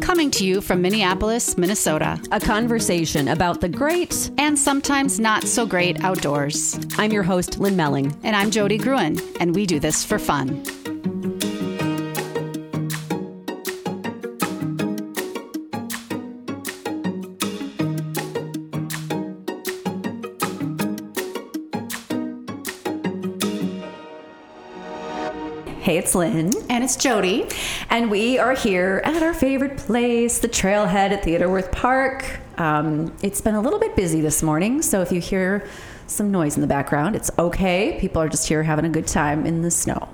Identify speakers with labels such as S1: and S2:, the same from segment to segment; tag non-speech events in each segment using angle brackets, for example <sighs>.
S1: Coming to you from Minneapolis, Minnesota,
S2: a conversation about the great
S1: and sometimes not so great outdoors.
S2: I'm your host, Lynn Melling.
S1: And I'm Jody Gruen, and we do this for fun.
S2: It's Lynn.
S1: And it's Jody.
S2: And we are here at our favorite place, the Trailhead at Theodore Park. Um, it's been a little bit busy this morning, so if you hear some noise in the background, it's okay. People are just here having a good time in the snow.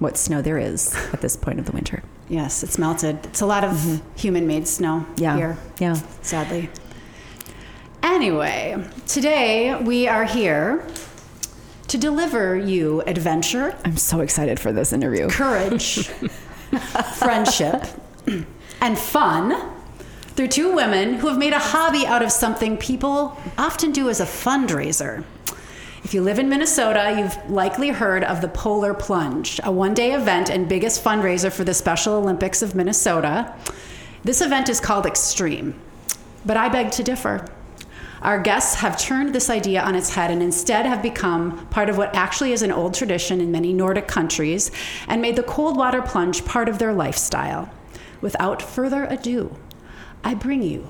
S2: What snow there is at this point of the winter. <laughs>
S1: Yes, it's melted. It's a lot of mm-hmm. human made snow
S2: yeah.
S1: here.
S2: Yeah.
S1: Sadly. Anyway, today we are here to deliver you adventure.
S2: I'm so excited for this interview.
S1: Courage, <laughs> friendship, and fun through two women who have made a hobby out of something people often do as a fundraiser. If you live in Minnesota, you've likely heard of the Polar Plunge, a one day event and biggest fundraiser for the Special Olympics of Minnesota. This event is called Extreme, but I beg to differ. Our guests have turned this idea on its head and instead have become part of what actually is an old tradition in many Nordic countries and made the cold water plunge part of their lifestyle. Without further ado, I bring you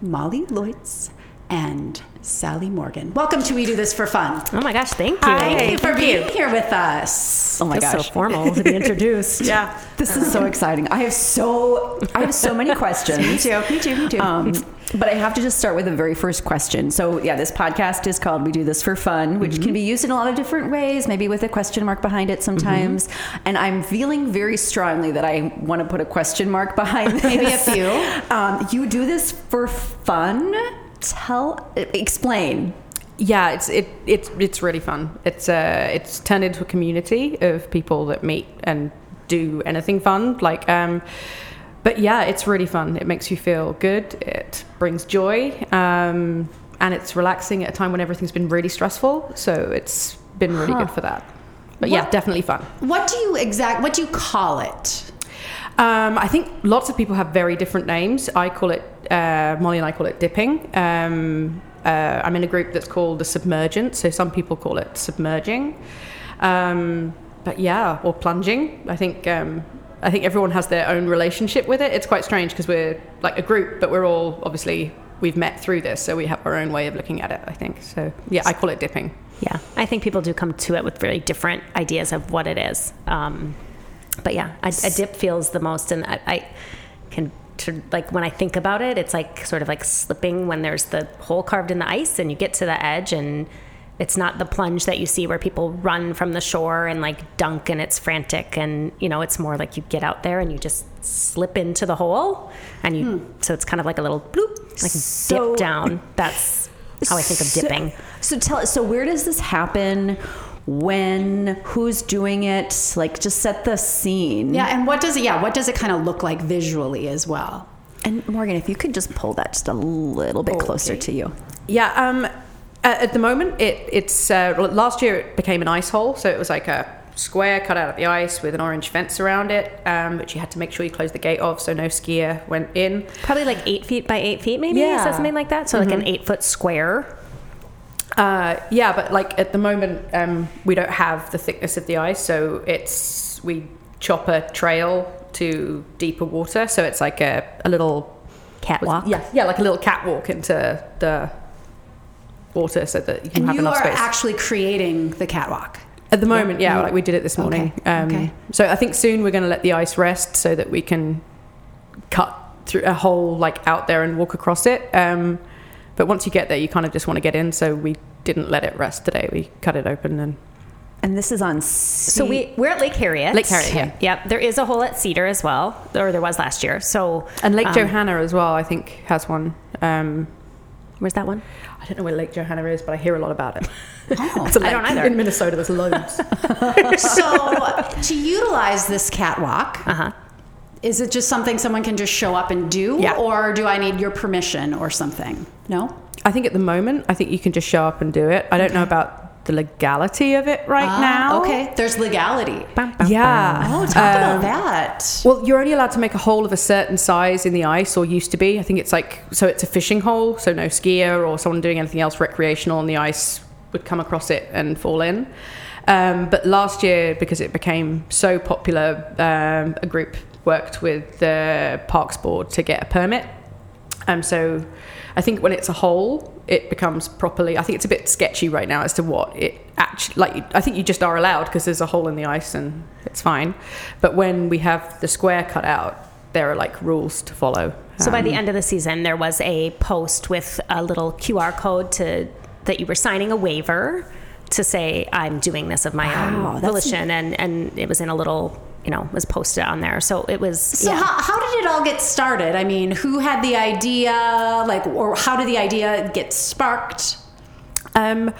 S1: Molly Leutz and Sally Morgan. Welcome to We Do This for Fun.
S3: Oh my gosh, thank you.
S1: Thank you for being here with us.
S2: Oh my
S3: That's
S2: gosh,
S3: so formal to be introduced. <laughs>
S1: yeah,
S2: this is so exciting. I have so I have so many <laughs> questions.
S1: me too. Me too. Me too. Um,
S2: but I have to just start with the very first question. So yeah, this podcast is called "We Do This for Fun," which mm-hmm. can be used in a lot of different ways. Maybe with a question mark behind it sometimes. Mm-hmm. And I'm feeling very strongly that I want to put a question mark behind. <laughs>
S1: Maybe a few.
S2: Um, you do this for fun tell explain
S4: yeah it's it, it's it's really fun it's uh it's turned into a community of people that meet and do anything fun like um but yeah it's really fun it makes you feel good it brings joy um and it's relaxing at a time when everything's been really stressful so it's been really huh. good for that but what, yeah definitely fun
S1: what do you exact what do you call it
S4: um, I think lots of people have very different names. I call it uh, Molly and I call it dipping. Um, uh, I'm in a group that's called the Submergent, so some people call it submerging. Um, but yeah, or plunging. I think um, I think everyone has their own relationship with it. It's quite strange because we're like a group, but we're all obviously we've met through this, so we have our own way of looking at it. I think so. Yeah, I call it dipping.
S3: Yeah, I think people do come to it with very different ideas of what it is. Um, but yeah, a, a dip feels the most, and I, I can to like when I think about it, it's like sort of like slipping when there's the hole carved in the ice and you get to the edge and it's not the plunge that you see where people run from the shore and like dunk and it's frantic and you know it's more like you get out there and you just slip into the hole and you hmm. so it's kind of like a little bloop like so, dip down <laughs> that's how I think of dipping.
S2: So, so tell so where does this happen? when, who's doing it, like just set the scene.
S1: Yeah, and what does it yeah, what does it kind of look like visually as well?
S2: And Morgan, if you could just pull that just a little bit closer to you.
S4: Yeah, um, at the moment, it, it's uh, last year it became an ice hole, so it was like a square cut out of the ice with an orange fence around it, um, which you had to make sure you closed the gate off so no skier went in.
S3: Probably like eight feet by eight feet, maybe. Yeah. So something like that. So mm-hmm. like an mm-hmm. eight foot square.
S4: Uh, yeah, but like at the moment, um, we don't have the thickness of the ice, so it's we chop a trail to deeper water, so it's like a, a little
S3: catwalk.
S4: Yeah, yeah, like a little catwalk into the water, so that you can
S1: and
S4: have
S1: you
S4: enough space.
S1: are actually creating the catwalk.
S4: At the moment, yeah, yeah like we did it this morning.
S1: Okay. Um, okay.
S4: So I think soon we're going to let the ice rest so that we can cut through a hole like out there and walk across it. Um, but once you get there, you kind of just want to get in. So we didn't let it rest today. We cut it open and.
S2: And this is on. C-
S3: so we we're at Lake Harriet.
S4: Lake Harriet, yeah.
S3: Yep. There is a hole at Cedar as well, or there was last year. So
S4: and Lake um, Johanna as well. I think has one. Um,
S3: Where's that one?
S4: I don't know where Lake Johanna is, but I hear a lot about it. <laughs>
S3: Oh, <laughs> I don't either.
S4: In Minnesota, there's loads. <laughs>
S1: so to utilize this catwalk,
S3: uh-huh.
S1: is it just something someone can just show up and do,
S4: yeah.
S1: or do I need your permission or something? No.
S4: I think at the moment, I think you can just show up and do it. I don't okay. know about the legality of it right
S1: Ah,
S4: now.
S1: Okay, there's legality.
S4: Yeah.
S1: Oh, talk
S4: Um,
S1: about that.
S4: Well, you're only allowed to make a hole of a certain size in the ice, or used to be. I think it's like so. It's a fishing hole, so no skier or someone doing anything else recreational on the ice would come across it and fall in. Um, but last year, because it became so popular, um, a group worked with the Parks Board to get a permit. Um, so I think when it's a hole, it becomes properly. I think it's a bit sketchy right now as to what it actually like. I think you just are allowed because there's a hole in the ice and it's fine. But when we have the square cut out, there are like rules to follow.
S3: So by the
S4: Um,
S3: end of the season, there was a post with a little QR code to that you were signing a waiver to say I'm doing this of my
S2: Wow,
S3: own volition, and and it was in a little you know was posted on there. So it was
S1: So
S3: yeah.
S1: how, how did it all get started? I mean, who had the idea? Like, or how did the idea get sparked?
S4: Um,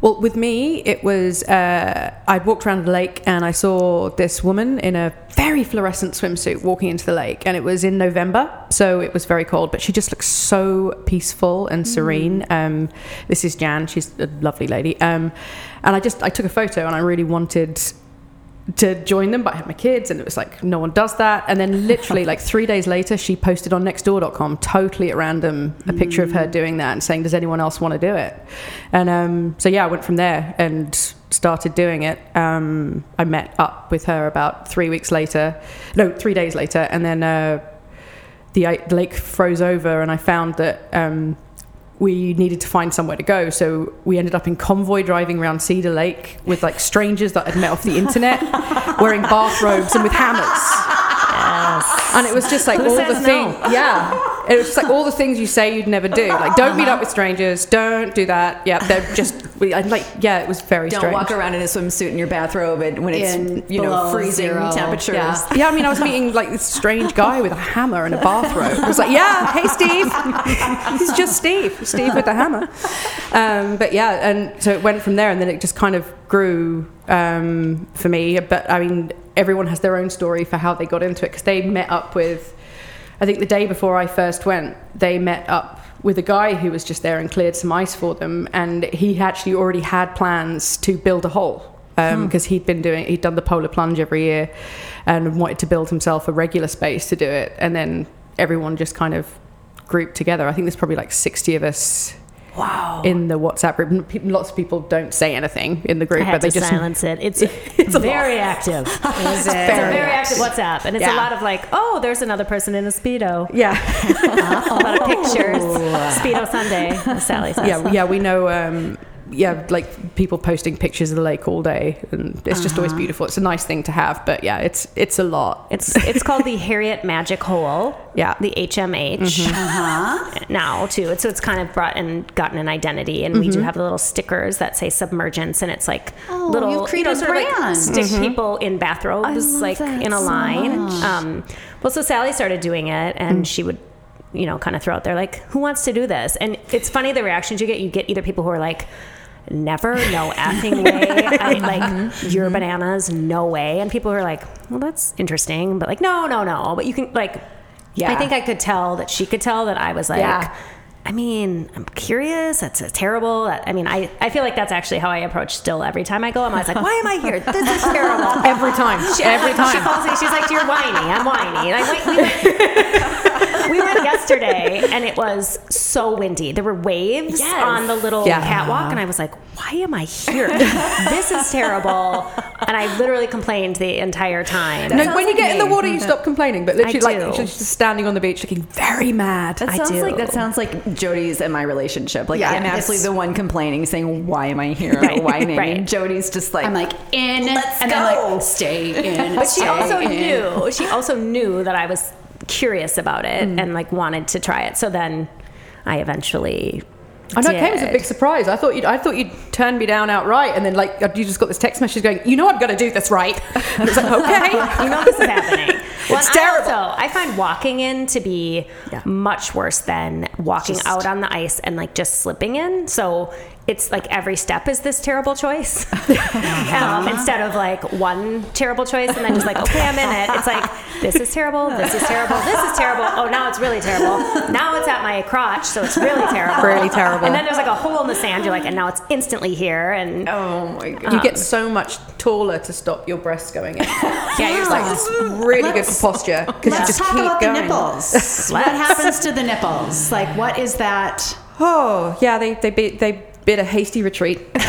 S4: well, with me, it was uh, I walked around the lake and I saw this woman in a very fluorescent swimsuit walking into the lake, and it was in November, so it was very cold. But she just looked so peaceful and serene. Um, this is Jan; she's a lovely lady. Um, and I just I took a photo, and I really wanted to join them, but I had my kids, and it was like no one does that. And then literally like three days later, she posted on Nextdoor.com, totally at random, a picture of her doing that and saying, "Does anyone else want to do it?" And um, so yeah, I went from there and started doing it. Um, I met up with her about three weeks later, no, three days later, and then uh, the the lake froze over, and I found that. Um, we needed to find somewhere to go. So we ended up in convoy driving around Cedar Lake with like strangers that I'd met off the internet, <laughs> wearing bathrobes and with hammers. And it was just like
S3: Who
S4: all the
S3: no?
S4: things. Yeah. It was just like all the things you say you'd never do. Like, don't meet up with strangers. Don't do that. Yeah, they're just, we, I'd like, yeah, it was very
S2: Don't
S4: strange.
S2: walk around in a swimsuit in your bathrobe and when it's
S1: In
S2: you know freezing
S1: zero.
S2: temperatures.
S1: Yeah. <laughs>
S4: Yeah, I mean, I was meeting like this strange guy with a hammer and a bathrobe. I was like, yeah, hey, Steve. <laughs> He's just Steve. Steve with the hammer. Um, but yeah, and so it went from there, and then it just kind of grew um, for me. But I mean, everyone has their own story for how they got into it because they met up with, I think the day before I first went, they met up with a guy who was just there and cleared some ice for them, and he actually already had plans to build a hole um, hmm. because he'd been doing he'd done the polar plunge every year and wanted to build himself a regular space to do it and then everyone just kind of grouped together. I think there's probably like 60 of us
S2: Wow.
S4: in the whatsapp group lots of people don't say anything in the group but they
S3: to
S4: just
S3: silence it. <laughs> It's it's very active. <laughs> It's a
S4: very
S3: active WhatsApp, and it's
S4: Yeah.
S3: a lot of like, oh, there's another person in a speedo.
S4: yeah <laughs>
S3: A lot of pictures. Speedo Sunday, Sally says.
S4: yeah yeah we know um yeah like people posting pictures of the lake all day and it's just always uh-huh. beautiful it's a nice thing to have but yeah it's it's a lot
S3: It's it's called the Harriet Magic Hole. <laughs>
S4: Yeah.
S3: The HMH mm-hmm.
S1: Uh-huh.
S3: now too. So it's kind of brought and gotten an identity, and we do mm-hmm. have the little stickers that say submergence, and it's like
S1: Oh,
S3: little
S1: you've created
S3: you know, sort of
S1: brand.
S3: like stick mm-hmm. people in bathrobes, like in a
S2: so
S3: line.
S2: much.
S3: Um, well, so Sally started doing it, and mm. she would. You know, kind of throw out there like, "Who wants to do this?" And it's funny the reactions you get. You get either people who are like, never, no <laughs> effing way. I, like mm-hmm. your mm-hmm. bananas, no way. And people are like, well, that's interesting, but like, no, no, no. But you can like,
S2: Yeah.
S3: I think I could tell that she could tell that I was like.
S2: Yeah.
S3: I mean, I'm curious. That's terrible. That, I mean, I, I feel like that's actually how I approach still every time I go. I'm always like, why am I here? This is terrible. <laughs>
S4: every time
S3: She,
S4: every <laughs>
S3: She calls me. She's like, "You're whiny. I'm whiny." And I'm went. We went, yesterday, and it was so windy. There were waves
S2: Yes.
S3: on the little
S4: Yeah.
S3: catwalk, and I was like, "Why am I here? this is terrible." And I literally complained the entire time.
S4: no, when you get in the water, you stop complaining. But literally, like she's just standing on the beach, looking very mad.
S2: That
S3: I
S2: sounds
S3: do.
S2: like that sounds like Jody's and my relationship. Like
S1: Yeah,
S2: I'm
S1: it's-
S2: absolutely the one complaining, saying, "Why am I here?"
S3: Right,
S2: or whining.
S3: right.
S2: And Jody's just like,
S1: I'm like in,
S2: Let's
S1: and
S2: go.
S1: then like stay in.
S3: but she also
S1: in.
S3: knew. She also knew that I was curious about it
S4: Mm.
S3: and like wanted to try it. So then, I eventually.
S4: I know it came as a big surprise. I thought you'd, I thought you'd turn me down outright, and then like you just got this text message going, "You know I'm going to do this, right?" <laughs> And it's like, okay, <laughs>
S3: you know this is <laughs> happening. Well,
S4: It's terrible.
S3: I also I find walking in to be
S4: Yeah.
S3: much worse than walking
S4: Just-
S3: out on the ice and like just slipping in. So it's like every step is this terrible choice <laughs> um, instead of like one terrible choice and then just like okay i'm in it it's like this is terrible this is terrible this is terrible oh now it's really terrible now it's at my crotch so it's really terrible
S4: Really terrible.
S3: and then there's like a hole in the sand you're like and now it's instantly here and
S2: Oh my god.
S4: You get so much taller to stop your breasts going in. <laughs>
S3: yeah you're
S4: like
S3: like
S4: it's really good for posture because you just
S1: talk
S4: keep
S1: about
S4: going.
S1: the nipples. what happens to the nipples? Like, what is that?
S4: Oh yeah, they they bid they bid of hasty retreat. Um, <laughs>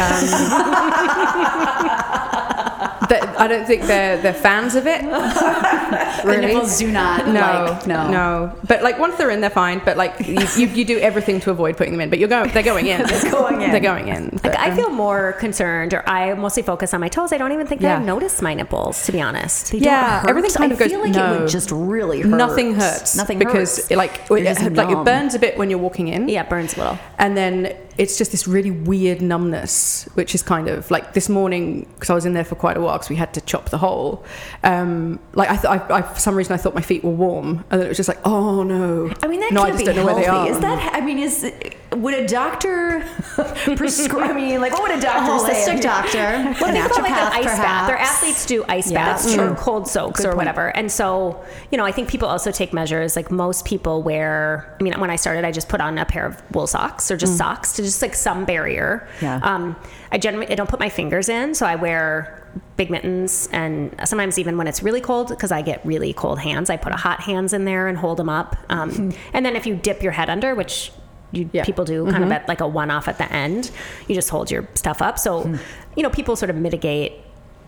S4: that- I don't think they're they're fans of it. <laughs> <laughs>
S1: The nipples do not
S4: No,
S1: like no.
S4: no. But like once they're in, they're fine. But like you, you, you do everything to avoid putting them in. But you're going, they're going in. they're
S2: going in.
S4: They're going in.
S3: Like, I
S4: um,
S3: feel more concerned, or I mostly focus on my toes. I don't even think that I
S4: Yeah.
S3: notice my nipples, to be honest.
S2: They
S4: Yeah,
S2: don't hurt.
S4: everything kind
S2: I
S4: of goes-
S2: feel like it would just really hurt.
S4: nothing hurts.
S2: Nothing
S4: because
S2: hurts.
S4: it, like it, like it burns a bit when you're walking in.
S3: Yeah, it burns a little.
S4: and then it's just this really weird numbness, which is kind of like this morning because I was in there for quite a while because we had to chop the hole. Um, like I, th- I, I, for some reason, I thought my feet were warm, and then it was just like, oh no.
S2: I mean, that
S4: no,
S2: can't
S4: I just
S2: be
S4: don't know
S2: healthy.
S4: where they are.
S2: Is that? I mean, is would a doctor <laughs> prescribe? I mean, like, what would a
S1: A
S2: doctor say?
S1: holistic doctor, <laughs>
S3: Well,
S1: a
S3: think about like an ice bath. Their athletes do ice
S2: Yeah,
S3: baths
S2: that's
S3: or
S2: true.
S3: cold soaks
S2: Good
S3: or
S2: point.
S3: whatever. And so, you know, I think people also take measures. Like most people wear. I mean, when I started, I just put on a pair of wool socks or just socks to just like some barrier.
S2: Yeah.
S3: Um, I generally I don't put my fingers in, so I wear big mittens and sometimes even when it's really cold because I get really cold hands, I put a hot hands in there and hold them up. Um, <laughs> and then if you dip your head under, which you,
S4: Yeah.
S3: people do kind of at like a one off at the end, you just hold your stuff up. So, you know, people sort of mitigate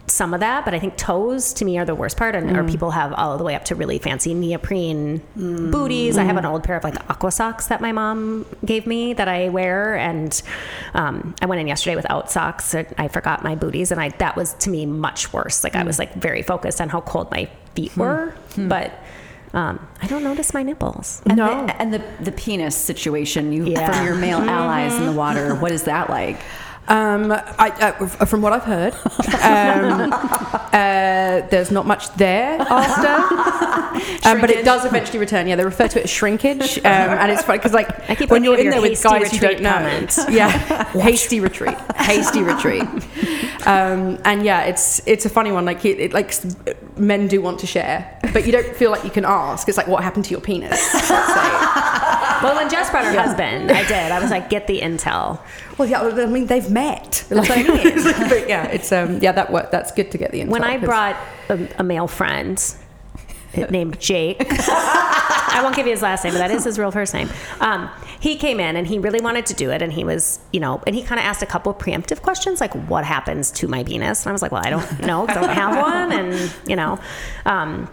S3: some of that, but I think toes to me are the worst part, and or mm. people have all the way up to really fancy neoprene mm. booties. I have an mm. old pair of like aqua socks that my mom gave me that I wear, and um, I went in yesterday without socks. and I forgot my booties, and I that was to me much worse. Like I was like very focused on how cold my feet hmm. were, hmm. but um, I don't notice my nipples.
S2: And
S4: No.
S2: the, and the the penis situation you
S3: Yeah.
S2: from your male mm-hmm. allies in the water. What is that like?
S4: Um, I, uh, from what I've heard, um, <laughs> uh, there's not much there after, <laughs> um, but it does eventually return. Yeah, they refer to it as shrinkage, um, and it's funny because like
S3: I keep
S4: when you're in there with guys you don't
S3: retreat
S4: know, <laughs> yeah, hasty retreat, hasty retreat, um, and yeah, it's it's a funny one. Like it, it, like men do want to share, but you don't feel like you can ask. It's like what happened to your penis? Let's say.
S3: Well, when Jess brought her husband, I did. I was like, get the intel.
S4: Well, yeah, I mean they've met. That's
S3: what I mean.
S4: but yeah, it's um, yeah that work. That's good to get the intel.
S3: When I
S4: 'cause-
S3: brought a, a male friend named Jake, I won't give you his last name, but that is his real first name. Um, he came in and he really wanted to do it, and he was, you know, and he kind of asked a couple of preemptive questions, like what happens to my penis, and I was like, well, I don't know, I don't have one, and you know. Um,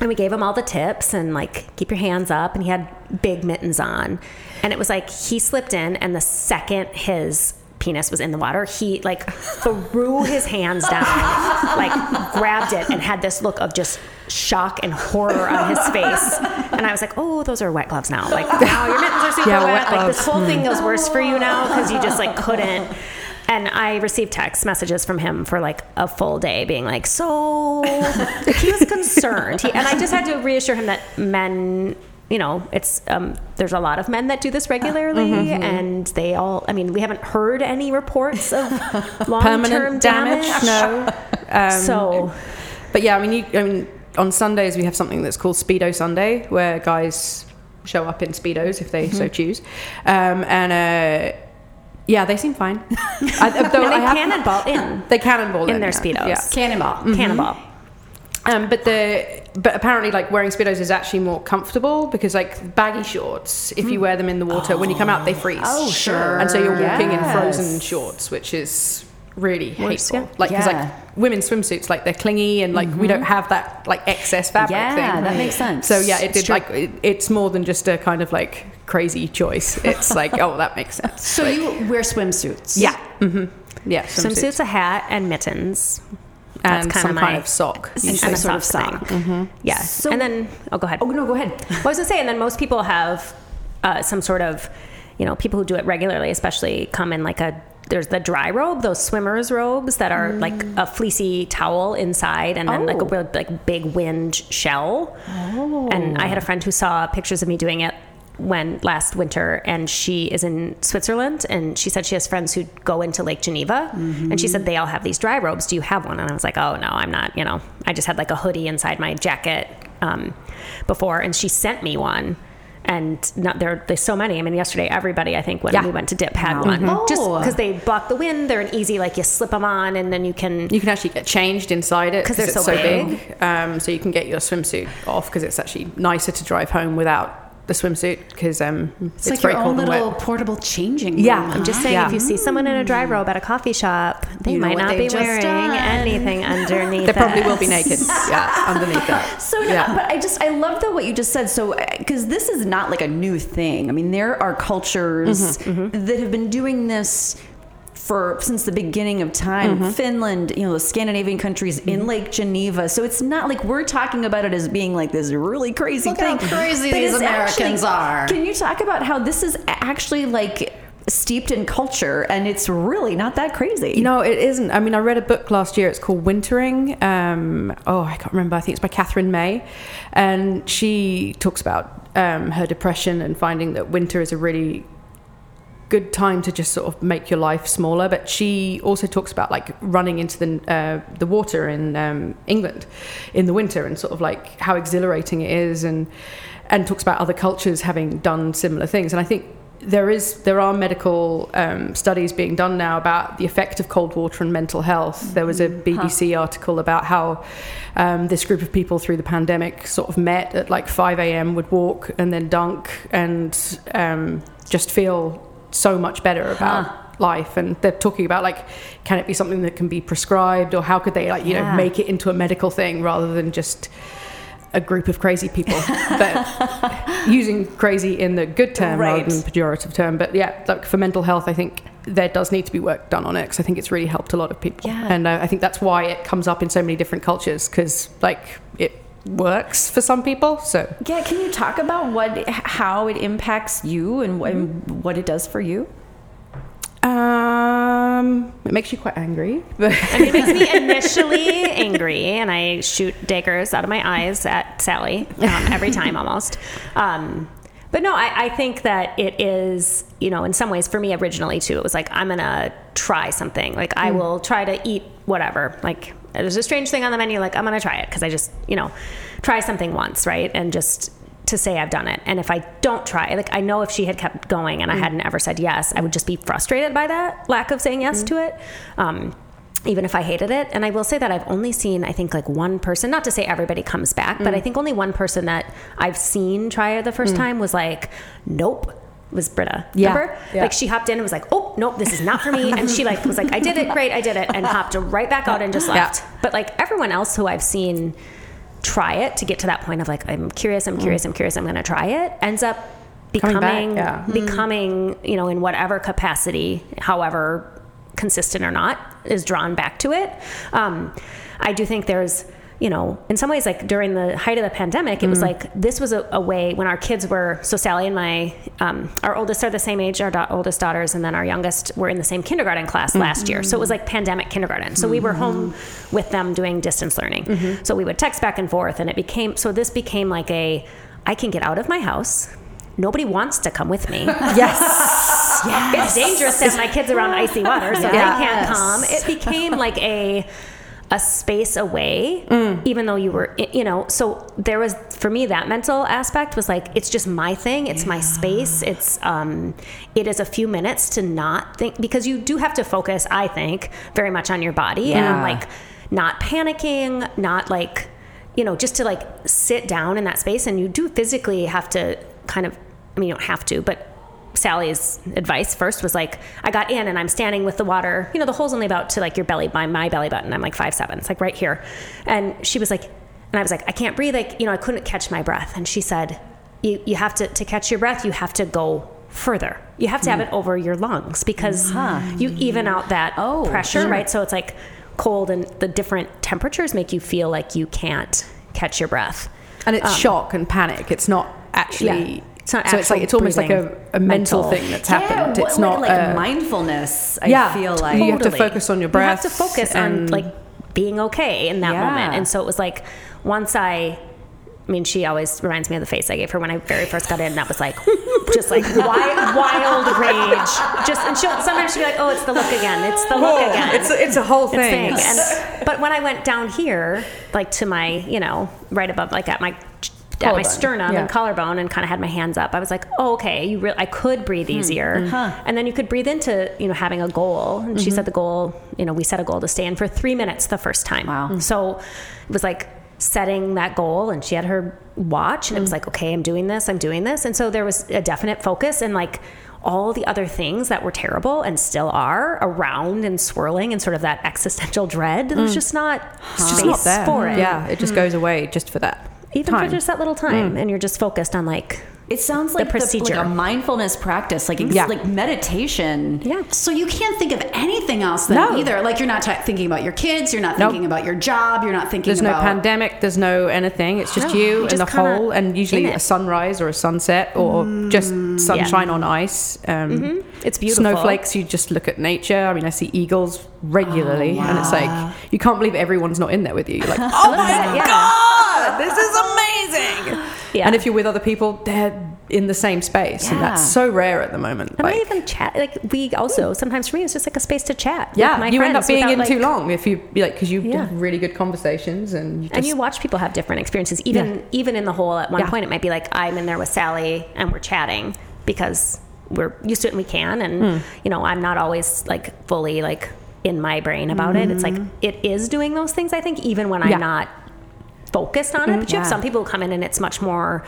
S3: and we gave him all the tips and like keep your hands up. And he had big mittens on. And it was like he slipped in and the second his penis was in the water he like threw his hands down <laughs> like grabbed it and had this look of just shock and horror on his face. And i was like oh those are wet gloves now. Like <laughs> now your mittens are super
S4: Yeah,
S3: wet,
S4: wet.
S3: Like this whole thing mm. goes worse for you now because you just like couldn't and I received text messages from him for like a full day being like, so <laughs> he was concerned. He, and I just had to reassure him that men, you know, it's, um, there's a lot of men that do this regularly
S4: Mm-hmm,
S3: and they all, I mean, we haven't heard any reports of <laughs> long term
S4: permanent
S3: damage.
S4: damage. No. <laughs> Um,
S3: So,
S4: but yeah, I mean, you, I mean, on Sundays we have something that's called Speedo Sunday, where guys show up in speedos if they
S3: Mm-hmm.
S4: so choose, um, and uh, yeah, they seem fine. I, <laughs> though
S3: they
S4: I have-
S3: cannonball in.
S4: They cannonball
S3: in
S4: in
S3: their
S4: yeah,
S3: Speedos.
S4: Yeah.
S1: Cannonball.
S3: Cannonball.
S4: Um, but the but apparently like wearing speedos is actually more comfortable because like baggy shorts, if you wear them in the water, when you come out they freeze.
S2: Oh, sure.
S4: And so you're walking in frozen shorts, which is really hateful.
S3: yeah.
S4: Like
S2: Yeah.
S4: like women's swimsuits, like they're clingy and like we don't have that like excess fabric
S2: Yeah,
S4: thing.
S2: that makes sense.
S4: So yeah, it
S2: It's
S4: did
S2: true.
S4: like it, it's more than just a kind of like crazy choice. It's like <laughs> oh that makes sense.
S1: So you wear swimsuits.
S4: Yeah. hmm Yeah.
S3: Swimsuits, a hat, and mittens. That's
S4: and
S3: kinda
S4: some kind
S3: my-
S4: of sock.
S3: And,
S1: Some
S3: a
S1: sort of
S3: sock. thing. Yeah.
S2: So-
S3: and then, oh, go ahead.
S2: Oh no, go ahead. <laughs>
S3: Well, I was gonna say, and then most people have uh, some sort of, you know, people who do it regularly, especially come in like a. There's the dry robe, those swimmers robes that are like a fleecy towel inside, and then like a
S2: Oh.
S3: real like big wind shell. Oh. And I had a friend who saw pictures of me doing it when last winter and she is in Switzerland and she said she has friends who go into Lake Geneva and she said they all have these dry robes. Do you have one? And I was like, oh no, I'm not. You know, I just had like a hoodie inside my jacket um, before, and she sent me one. And not there, there's so many. I mean, yesterday everybody I think when
S4: Yeah.
S3: we went to dip had
S2: Wow.
S3: one, just
S1: Oh.
S3: because they block the wind. They're an easy like you slip them on and then you can
S4: You can actually get changed inside it
S3: 'Cause they're
S4: it's
S3: so
S4: so
S3: big.
S4: big. Um, so you can get your swimsuit off because it's actually nicer to drive home without the swimsuit because um,
S1: It's,
S4: it's,
S1: like
S4: very
S1: your own little
S4: wet.
S1: portable changing
S4: Yeah,
S1: room.
S4: I'm
S3: I'm just saying,
S4: Yeah.
S3: if you see someone in a dry robe at a coffee shop, they
S1: You
S3: might not
S1: they've
S3: be wearing
S1: done.
S3: anything <laughs> underneath.
S4: They probably will be naked. yeah, <laughs> underneath that.
S2: So,
S4: Yeah.
S2: but I just I love though what you just said. So, because this is not like a new thing. I mean, there are cultures
S3: Mm-hmm,
S2: that have been doing this for since the beginning of time.
S3: Mm-hmm.
S2: Finland, you know, the Scandinavian countries in Lake Geneva. So it's not like we're talking about it as being like this really crazy
S1: Look
S2: thing.
S1: how crazy
S2: But
S1: these Americans are.
S2: Can you talk about how this is actually like steeped in culture and it's really not that crazy?
S4: no it isn't. I mean, I read a book last year. It's called Wintering. Um, oh, I can't remember. I think it's by Katherine May, and she talks about um, her depression and finding that winter is a really good time to just sort of make your life smaller. But she also talks about like running into the uh, the water in um, England in the winter and sort of like how exhilarating it is, and and talks about other cultures having done similar things. And I think there is there are medical um, studies being done now about the effect of cold water on mental health. There was a BBC article about how um, this group of people through the pandemic sort of met at like 5 a.m. would walk and then dunk and um, just feel so much better about life and they're talking about like can it be something that can be prescribed or how could they like you
S2: Yeah.
S4: know make it into a medical thing rather than just a group of crazy people <laughs> but using crazy in the good term
S2: Right.
S4: rather than pejorative term but yeah like for mental health i think there does need to be work done on it because i think it's really helped a lot of people
S2: Yeah.
S4: and uh, i think that's why it comes up in so many different cultures because like it works for some people so
S2: Yeah, can you talk about what how it impacts you and, wh- and what it does for you?
S4: um it makes you quite angry but <laughs>
S3: I mean, it makes me initially <laughs> angry, and I shoot daggers out of my eyes at Sally um, every time almost. Um, but no, I, I think that it is, you know, in some ways for me originally too, it was like, I'm going to try something. Like, I will try to eat whatever. Like, there's a strange thing on the menu, like, I'm going to try it because I just, you know, try something once, right? And just to say I've done it. And if I don't try, like, I know if she had kept going and I hadn't ever said yes, I would just be frustrated by that lack of saying yes to it. Um, even if I hated it. And I will say that I've only seen, I think, like one person, not to say everybody comes back, but I think only one person that I've seen try it the first time was like, nope. Was Britta.
S4: Yeah.
S3: Remember?
S4: Yeah.
S3: Like she hopped in and was like, oh, nope, this is not for me. And she like was like, I did it, great, I did it, and hopped right back out and just
S4: Yeah.
S3: left. But like everyone else who I've seen try it to get to that point of like, I'm curious, I'm curious, I'm curious, I'm gonna try it, ends up becoming
S4: yeah.
S3: becoming, you know, in whatever capacity, however consistent or not, is drawn back to it. Um, I do think there's, you know, in some ways, like during the height of the pandemic, it was mm-hmm. like this was a, a way when our kids were. So Sally and my, um, our oldest are the same age, our da- oldest daughters, and then our youngest were in the same kindergarten class mm-hmm. last year. So it was like pandemic kindergarten. So we were mm-hmm. home with them doing distance learning. So we would text back and forth, and it became so this became like a, I can get out of my house. Nobody wants to come with me.
S4: yes <laughs> yes.
S3: It's dangerous to have my kids around icy water, so they can't come. It became like a a space away, even though you were, you know. So there was for me that mental aspect was like it's just my thing. It's my space. It's um, it is a few minutes to not think because you do have to focus. I think very much on your body and on
S2: Yeah.
S3: like not panicking, not like you know, just to like sit down in that space, and you do physically have to kind of. I mean, you don't have to, but Sally's advice first was like, I got in and I'm standing with the water. You know, the hole's only about to like your belly, by my belly button. I'm like five seven. It's like right here. And she was like, and I was like, I can't breathe. Like, you know, I couldn't catch my breath. And she said, you, you have to, to catch your breath, you have to go further. You have to have it over your lungs because you even out that
S2: Oh,
S3: pressure,
S2: sure.
S3: right? So it's like cold and the different temperatures make you feel like you can't catch your breath.
S4: and it's
S3: Um,
S4: shock and panic it's not actually
S3: Yeah. It's not
S4: so it's like it's almost like a, a mental,
S3: Mental.
S4: thing that's happened
S2: what-
S4: it's
S2: like,
S4: not
S2: like
S4: uh,
S2: mindfulness. I
S4: yeah,
S2: feel like
S4: you have to focus on your breath
S3: You have to focus on like being okay in that
S2: Yeah.
S3: moment. And so it was like once I I mean, she always reminds me of the face I gave her when I very first got in. That was like, just like <laughs> wild, wild rage. Just and she'll sometimes she'll be like, "Oh, it's the look again. It's the look
S4: Whoa,
S3: again."
S4: it's a- it's a whole
S3: It's
S4: thing.
S3: And but when I went down here, like to my, you know, right above, like at my at my sternum
S4: Yeah.
S3: and collarbone, and kind of had my hands up, I was like, "Oh, okay. You really, I could breathe
S4: Hmm.
S3: easier."
S4: Mm-hmm.
S3: And then you could breathe into, you know, having a goal. And she said the goal, you know, we set a goal to stay in for three minutes the first time.
S2: Wow.
S3: So it was like setting that goal and she had her watch and it was like okay i'm doing this i'm doing this and so there was a definite focus and like all the other things that were terrible and still are around and swirling and sort of that existential dread there's just not
S4: It's
S3: space
S4: just not there.
S3: for it
S4: Yeah, it just goes away just for that.
S3: Even
S4: time.
S3: for just that little time mm. and you're just focused on like
S2: It sounds like the
S3: procedure.
S2: like a mindfulness practice, like ex-
S4: Yeah.
S2: like meditation.
S3: yeah
S1: So you can't think of anything else then
S4: No.
S1: either. Like you're not t- thinking about your kids, you're not
S4: Nope.
S1: thinking about your job, you're not thinking
S4: There's no pandemic. There's no anything. It's just
S3: No,
S4: you
S3: you're
S4: and
S3: just
S4: the
S3: kinda
S4: whole, and usually a sunrise or a sunset or just mm. sunshine on ice. Um, mm-hmm.
S3: It's beautiful
S4: Snowflakes. You just look at nature. I mean, I see eagles regularly, oh, and it's like you can't believe everyone's not in there with you. You're like, <laughs> oh my
S3: Yeah.
S4: god, this is amazing. <laughs>
S3: Yeah.
S4: And if you're with other people, they're in the same space, and that's so rare at the moment.
S3: and
S4: Like,
S3: even chat like we also sometimes for me it's just like a space to chat
S4: yeah,
S3: my
S4: you end up being in
S3: like-
S4: too long if you like because you
S3: Yeah.
S4: have really good conversations and you
S3: and you watch people have different experiences even
S4: Yeah.
S3: even in the hole at one
S4: Yeah.
S3: point it might be like i'm in there with sally and we're chatting because we're used to it and we can and
S4: Hmm.
S3: you know i'm not always like fully like in my brain about it it's like it is doing those things i think even when
S4: Mm-hmm. Yeah. Mm-hmm.
S3: i'm not focused on it but you have some people who come in and it's much more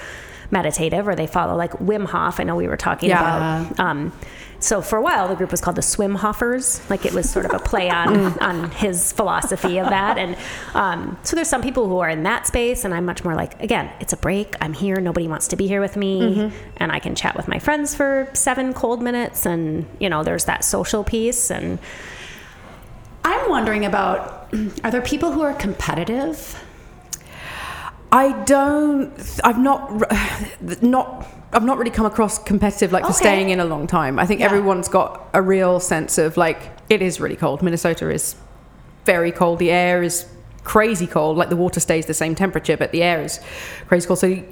S3: meditative or they follow like wim hof i know we were talking
S4: Yeah.
S3: about um, so for a while the group was called the swim hoffers. Like it was sort of a play <laughs> on on his philosophy of that. And um, so there's some people who are in that space and i'm much more like again it's a break. I'm here. Nobody wants to be here with me.
S4: Mm-hmm.
S3: and i can chat with my friends for seven cold minutes and you know there's that social piece. And
S1: I'm wondering about <clears throat> are there people who are competitive?
S4: I don't. I've not. <sighs> Not. I've not really come across competitive like for
S1: Okay.
S4: staying in a long time. I think
S1: Yeah.
S4: everyone's got a real sense of like it is really cold. Minnesota is very cold. The air is crazy cold. Like the water stays the same temperature, but the air is crazy cold. So. You,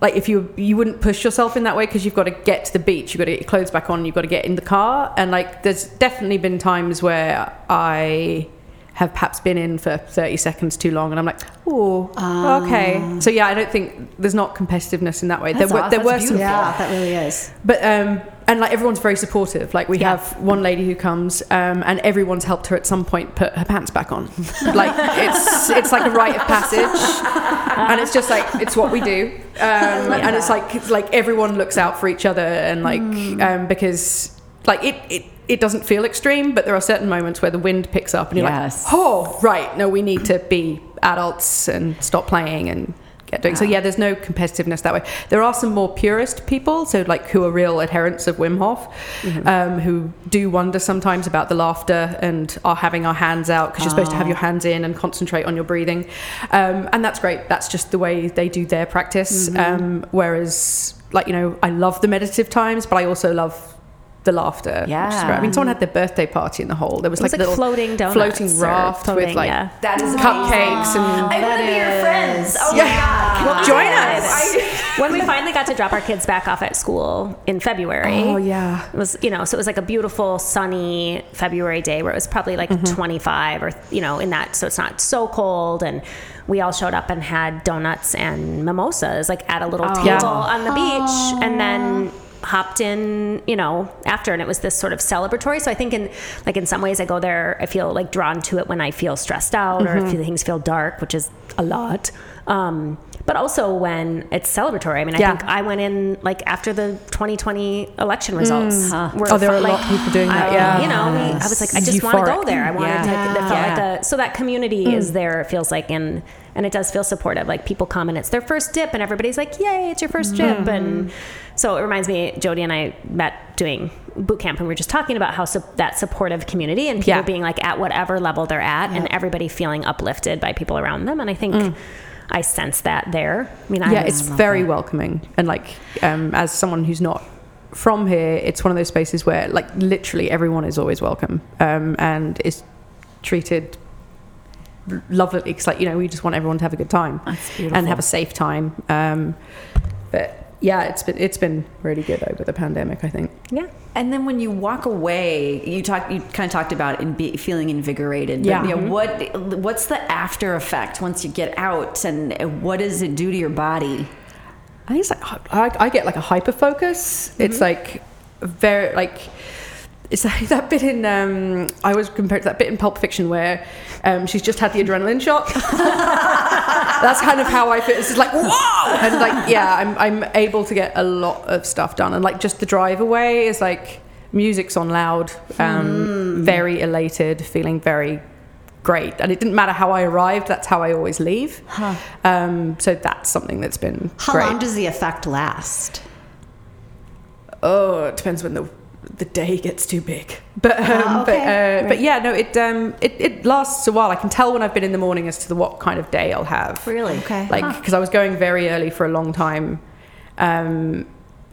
S4: like if you you wouldn't push yourself in that way because you've got to get to the beach, you've got to get your clothes back on, you've got to get in the car, and like there's definitely been times where I have perhaps been in for 30 seconds too long and I'm like, oh, okay. So yeah, I don't think there's not competitiveness in that way. There were, there were some.
S1: Yeah, that really is.
S4: but um, and like everyone's very supportive. Like we
S3: Yeah.
S4: have one lady who comes, um, and everyone's helped her at some point put her pants back on. like it's it's like a rite of passage, and it's just like it's what we do. Um, <laughs> and it's like it's like everyone looks out for each other, and like um, because like it. it it doesn't feel extreme, but there are certain moments where the wind picks up and you're
S2: Yes.
S4: like, oh, right, no, we need to be adults and stop playing and get doing. So yeah, there's no competitiveness that way. There are some more purist people, so like who are real adherents of Wim Hof, um, who do wonder sometimes about the laughter and are having our hands out because you're supposed to have your hands in and concentrate on your breathing, um, and that's great. That's just the way they do their practice. Um, whereas, like you know, I love the meditative times, but I also love the laughter.
S2: Yeah.
S4: which great. I mean, someone had their birthday party in the hole. There was
S3: It was
S4: like,
S3: like
S4: little
S3: floating donuts
S4: floating raft
S3: floating,
S4: with like
S3: yeah.
S2: That is
S4: cupcakes and
S2: I want to be your friends. Oh
S4: Yeah.
S2: my god!
S4: Well, join us. <laughs> <laughs>
S3: when we finally got to drop our kids back off at school in February.
S4: Oh yeah.
S3: It was, you know, so it was like a beautiful sunny February day where it was probably like
S4: Mm-hmm.
S3: 25 or, you know, in that. So it's not so cold. And we all showed up and had donuts and mimosas like at a little table
S4: Yeah.
S3: on the beach. And then hopped in, you know, after. And it was this sort of celebratory. So I think in, like in some ways I go there, I feel like drawn to it when I feel stressed out or
S4: Mm-hmm.
S3: if things feel dark, which is a lot. Um, but also when it's celebratory. I mean, I
S4: Yeah.
S3: think I went in like after the 2020 election results. were
S4: Oh, there are a lot of people doing that,
S3: I-
S4: yeah.
S3: You know, we, I was like, I just want to go there. I wanted
S2: Yeah.
S3: to. That felt
S2: Yeah.
S3: like a so that community is there. It feels like and and it does feel supportive. Like people come and it's their first dip, and everybody's like, "Yay, it's your 1st dip!" And so it reminds me, Jody and I met doing boot camp, and we were just talking about how su- that supportive community and people
S4: Yeah.
S3: being like at whatever level they're at, and everybody feeling uplifted by people around them. And I think. I sense that there. I mean, I
S4: Yeah, it's very welcoming, and like um, as someone who's not from here, it's one of those spaces where like literally everyone is always welcome um, and is treated lovely because like you know we just want everyone to have a good time and have a safe time. Um, but yeah, it's been it's been really good over the pandemic. I think.
S3: Yeah.
S2: And then when you walk away, you talk. You kind of talked about in be, feeling invigorated. But,
S4: Yeah.
S2: You know, mm-hmm. what What's the after effect once you get out, and what does it do to your body?
S4: I think it's like I, I get like a hyper focus. It's mm-hmm. like very like it's <laughs> like that bit in um, I was compared to that bit in Pulp Fiction where um, she's just had the adrenaline shot. <laughs> That's kind of how I feel. It's just like whoa, and like yeah, I'm I'm able to get a lot of stuff done, and like just the drive away is like music's on loud, um, very elated, feeling very great, and it didn't matter how I arrived. That's how I always leave. Um, so that's something that's been
S1: How
S4: great.
S1: long does the effect last?
S4: Oh, it depends when the the day gets too big. But um,
S1: Ah,
S4: but
S1: okay.
S4: uh, but yeah, no, it um it, it lasts a while. I can tell when I've been in the morning as to the, what kind of day I'll have.
S2: Really?
S1: Okay.
S4: Like because I was going very early for a long time. Um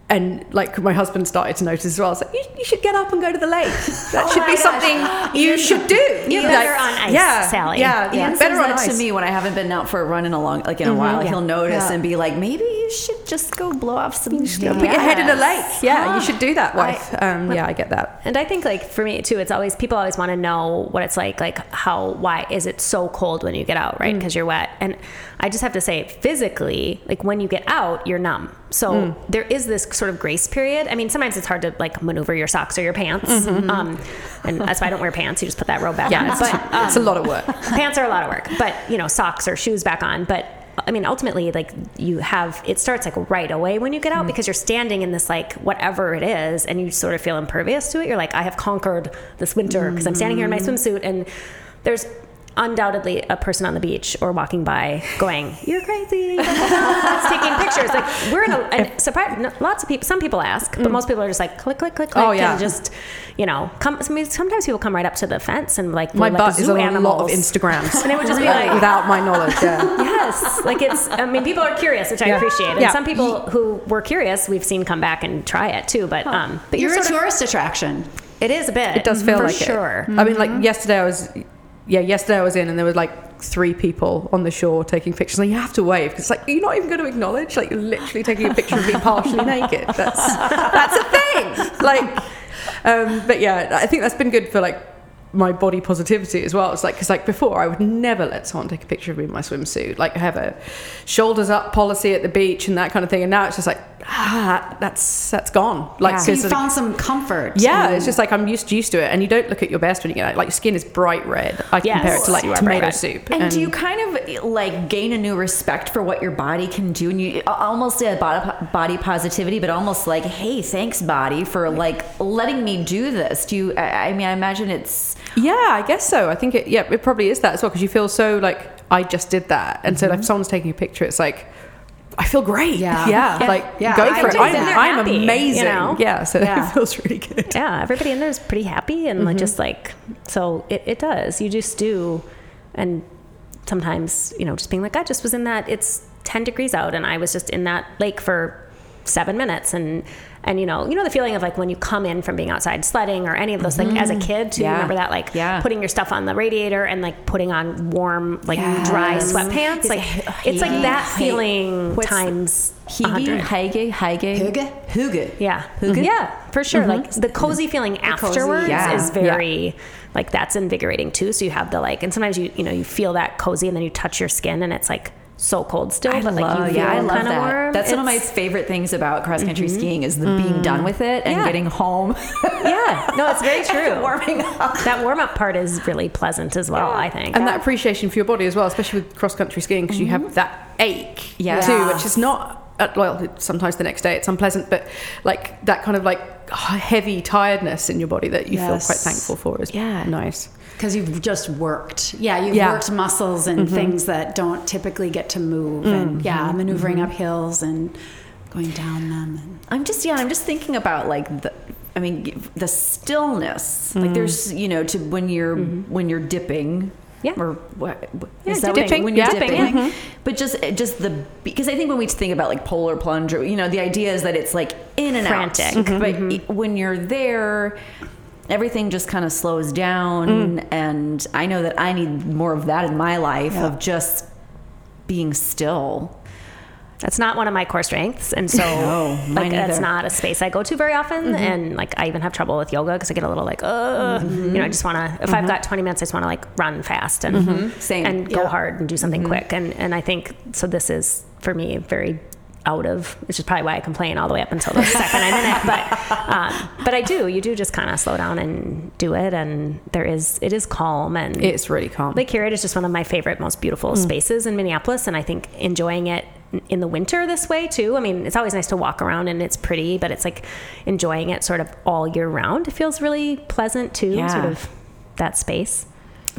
S4: and like my husband started to notice as well. I was like, you, you should get up and go to the lake. <laughs> That oh should be something you should do.
S3: You're
S4: Like,
S3: better on ice,
S4: yeah,
S3: Sally.
S4: Yeah,
S2: Ian
S4: better on ice.
S2: to me when I haven't been out for a run in a long, like in a mm-hmm. while.
S3: yeah.
S2: He'll notice
S1: Yeah.
S2: and be like, maybe you should just go blow off some.
S4: Put your head in a lake. Yeah, you ah. should do that,
S3: I-
S4: wife. um, yeah, I get that.
S3: And I think like for me too, it's always people always want to know what it's like, like how why is it so cold when you get out, right? Mm. Because you're wet. And I just have to say, physically, like when you get out, you're numb. So hmm. there is this sort of grace period. I mean, sometimes it's hard to like maneuver your socks or your pants, mm-hmm, mm-hmm. um, and that's why I don't wear pants. You just put that robe back
S4: Yeah,
S3: on.
S4: it's,
S3: But um, <laughs>
S4: it's a lot of work.
S3: Um, pants are a lot of work, but you know, socks or shoes back on. But I mean, ultimately, like you have, it starts like right away when you get out hmm. because you're standing in this like whatever it is, and you sort of feel impervious to it. You're like, I have conquered this winter hmm. because I'm standing here in my swimsuit, and there's undoubtedly a person on the beach or walking by going, "You're crazy," <laughs> It's taking pictures. Like we're in a and surprise. Lots of people. Some people ask, but most people are just like click, click, click, click,
S4: Oh, yeah.
S3: and just you know, come. I mean, sometimes people come right up to the fence and like
S4: My
S3: we're like
S4: butt is
S3: zoo
S4: on a lot of. Instagrams. <laughs>
S3: And it would just be like-
S4: without my knowledge. Yeah.
S3: Yes, like it's. I mean, people are curious, which I appreciate, and
S4: Yeah.
S3: some people who were curious, we've seen come back and try it too. But um, but
S1: You're,
S3: you're,
S1: a
S3: sort of,
S1: tourist attraction.
S3: it is a bit.
S4: It does feel
S3: for
S4: like
S3: sure.
S4: it. I mean, like yesterday I was, yeah, yesterday I was in and there was like three people on the shore taking pictures. And you have to wave because like you're not even going to acknowledge. Like you're literally taking a picture of me partially naked. That's that's a thing. Like, um, but yeah, I think that's been good for like my body positivity as well. It's like because like before I would never let someone take a picture of me in my swimsuit. Like I have a shoulders up policy at the beach and that kind of thing. And now it's just like ah, that's that's gone. Like
S1: So you
S4: 'cause of-
S1: found some comfort.
S4: yeah,
S1: in-
S4: it's just like I'm used used to it, and you don't look at your best when you get out. Like your skin is bright red. I
S3: Yes.
S4: compare it to like
S3: You
S4: tomato
S3: red.
S4: soup.
S2: And, do you kind of like gain a new respect for what your body can do, and you almost a body, body positivity, but almost like, hey, thanks, body, for like letting me do this. Do you? I, I mean, I imagine it's
S4: Yeah, I guess so. I think it. Yeah, it probably is that as well because you feel so like I just did that, and so like, if someone's taking a picture, it's like. I feel great.
S1: Yeah.
S4: yeah,
S1: Yeah.
S4: like
S1: Yeah,
S4: go
S1: I
S4: for it. I'm. I'm
S3: Happy, you
S4: amazing.
S3: know?
S4: Yeah, so
S1: Yeah.
S4: it feels really good. <laughs>
S3: yeah, everybody in there is pretty happy and like mm-hmm. just like so it, it does. You just do and sometimes, you know, just being like, I just was in that it's ten degrees out and I was just in that lake for seven minutes and and you know, you know the feeling of like when you come in from being outside sledding or any of those like as a mm-hmm. kid too,
S2: Yeah.
S3: remember that like
S2: Yeah.
S3: putting your stuff on the radiator and like putting on warm, like dry sweatpants.
S2: It's
S3: Like
S2: like,
S3: it's like that
S2: hey,
S3: feeling
S2: what's-
S3: times a
S2: hygge,
S3: hundred.
S2: hygge, hygge,
S1: Hygge?
S2: hygge.
S3: Yeah.
S2: Hygge? Mm-hmm.
S3: Yeah, for sure. Mm-hmm. Like the cozy feeling
S1: cozy,
S3: afterwards
S2: yeah.
S3: is very like that's invigorating too. So you have the like and sometimes you you know you feel that cozy and then you touch your skin and it's like so cold still,
S2: I
S3: but like
S2: love,
S3: you
S2: yeah, I love
S3: kind
S2: that.
S3: warm.
S2: That's one of my favorite things about cross country skiing is the being done with it and
S3: Yeah.
S2: getting home. <laughs>
S3: Yeah. No, it's very <laughs> true.
S2: warming up.
S3: that warm up part is really pleasant as well, I think.
S4: and that appreciation for your body as well, especially with cross country skiing, because you have that ache
S2: Yes.
S4: too, which is not uh, well. Sometimes the next day it's unpleasant, but like that kind of like heavy tiredness in your body that you feel quite thankful for is
S2: Yeah.
S4: nice.
S1: Because you've just worked. Yeah, you've
S4: Yeah.
S1: worked muscles and mm-hmm. things that don't typically get to move, mm, and yeah, mm-hmm, maneuvering mm-hmm. up hills and going down them. And
S2: I'm just yeah, I'm just thinking about like the I mean the stillness. Like mm. there's you know to when you're when you're dipping.
S3: Yeah.
S2: Or what?
S3: Yeah,
S2: is that
S3: dipping.
S2: when you're
S3: Yeah.
S2: dipping?
S3: Dipping, yeah.
S2: But just eh, just the because I think when we think about like polar plunge, or, you know, the idea is that it's like in and
S3: Frantic.
S2: out. But when you're there, everything just kind of slows down, mm. and I know that I need more of that in my life
S1: Yeah.
S2: of just being still.
S3: That's not one of my core strengths, and so <laughs>
S2: No,
S3: like that's not a space I go to very often. Mm-hmm. And like I even have trouble with yoga because I get a little like, uh, you know, I just want to. If I've mm-hmm. got 20 minutes, I just want to like run fast and
S2: Same.
S3: and go hard and do something quick. And and I think so. This is for me very out of which is probably why I complain all the way up until the second I'm in it. But um, but I do. You do just kind of slow down and do it, and there is it is calm and
S4: It's really calm.
S3: Lake Harriet is just one of my favorite, most beautiful spaces in Minneapolis, and I think enjoying it in the winter this way too. I mean, it's always nice to walk around and it's pretty, but it's like enjoying it sort of all year round. It feels really pleasant too,
S2: Yeah.
S3: sort of that space.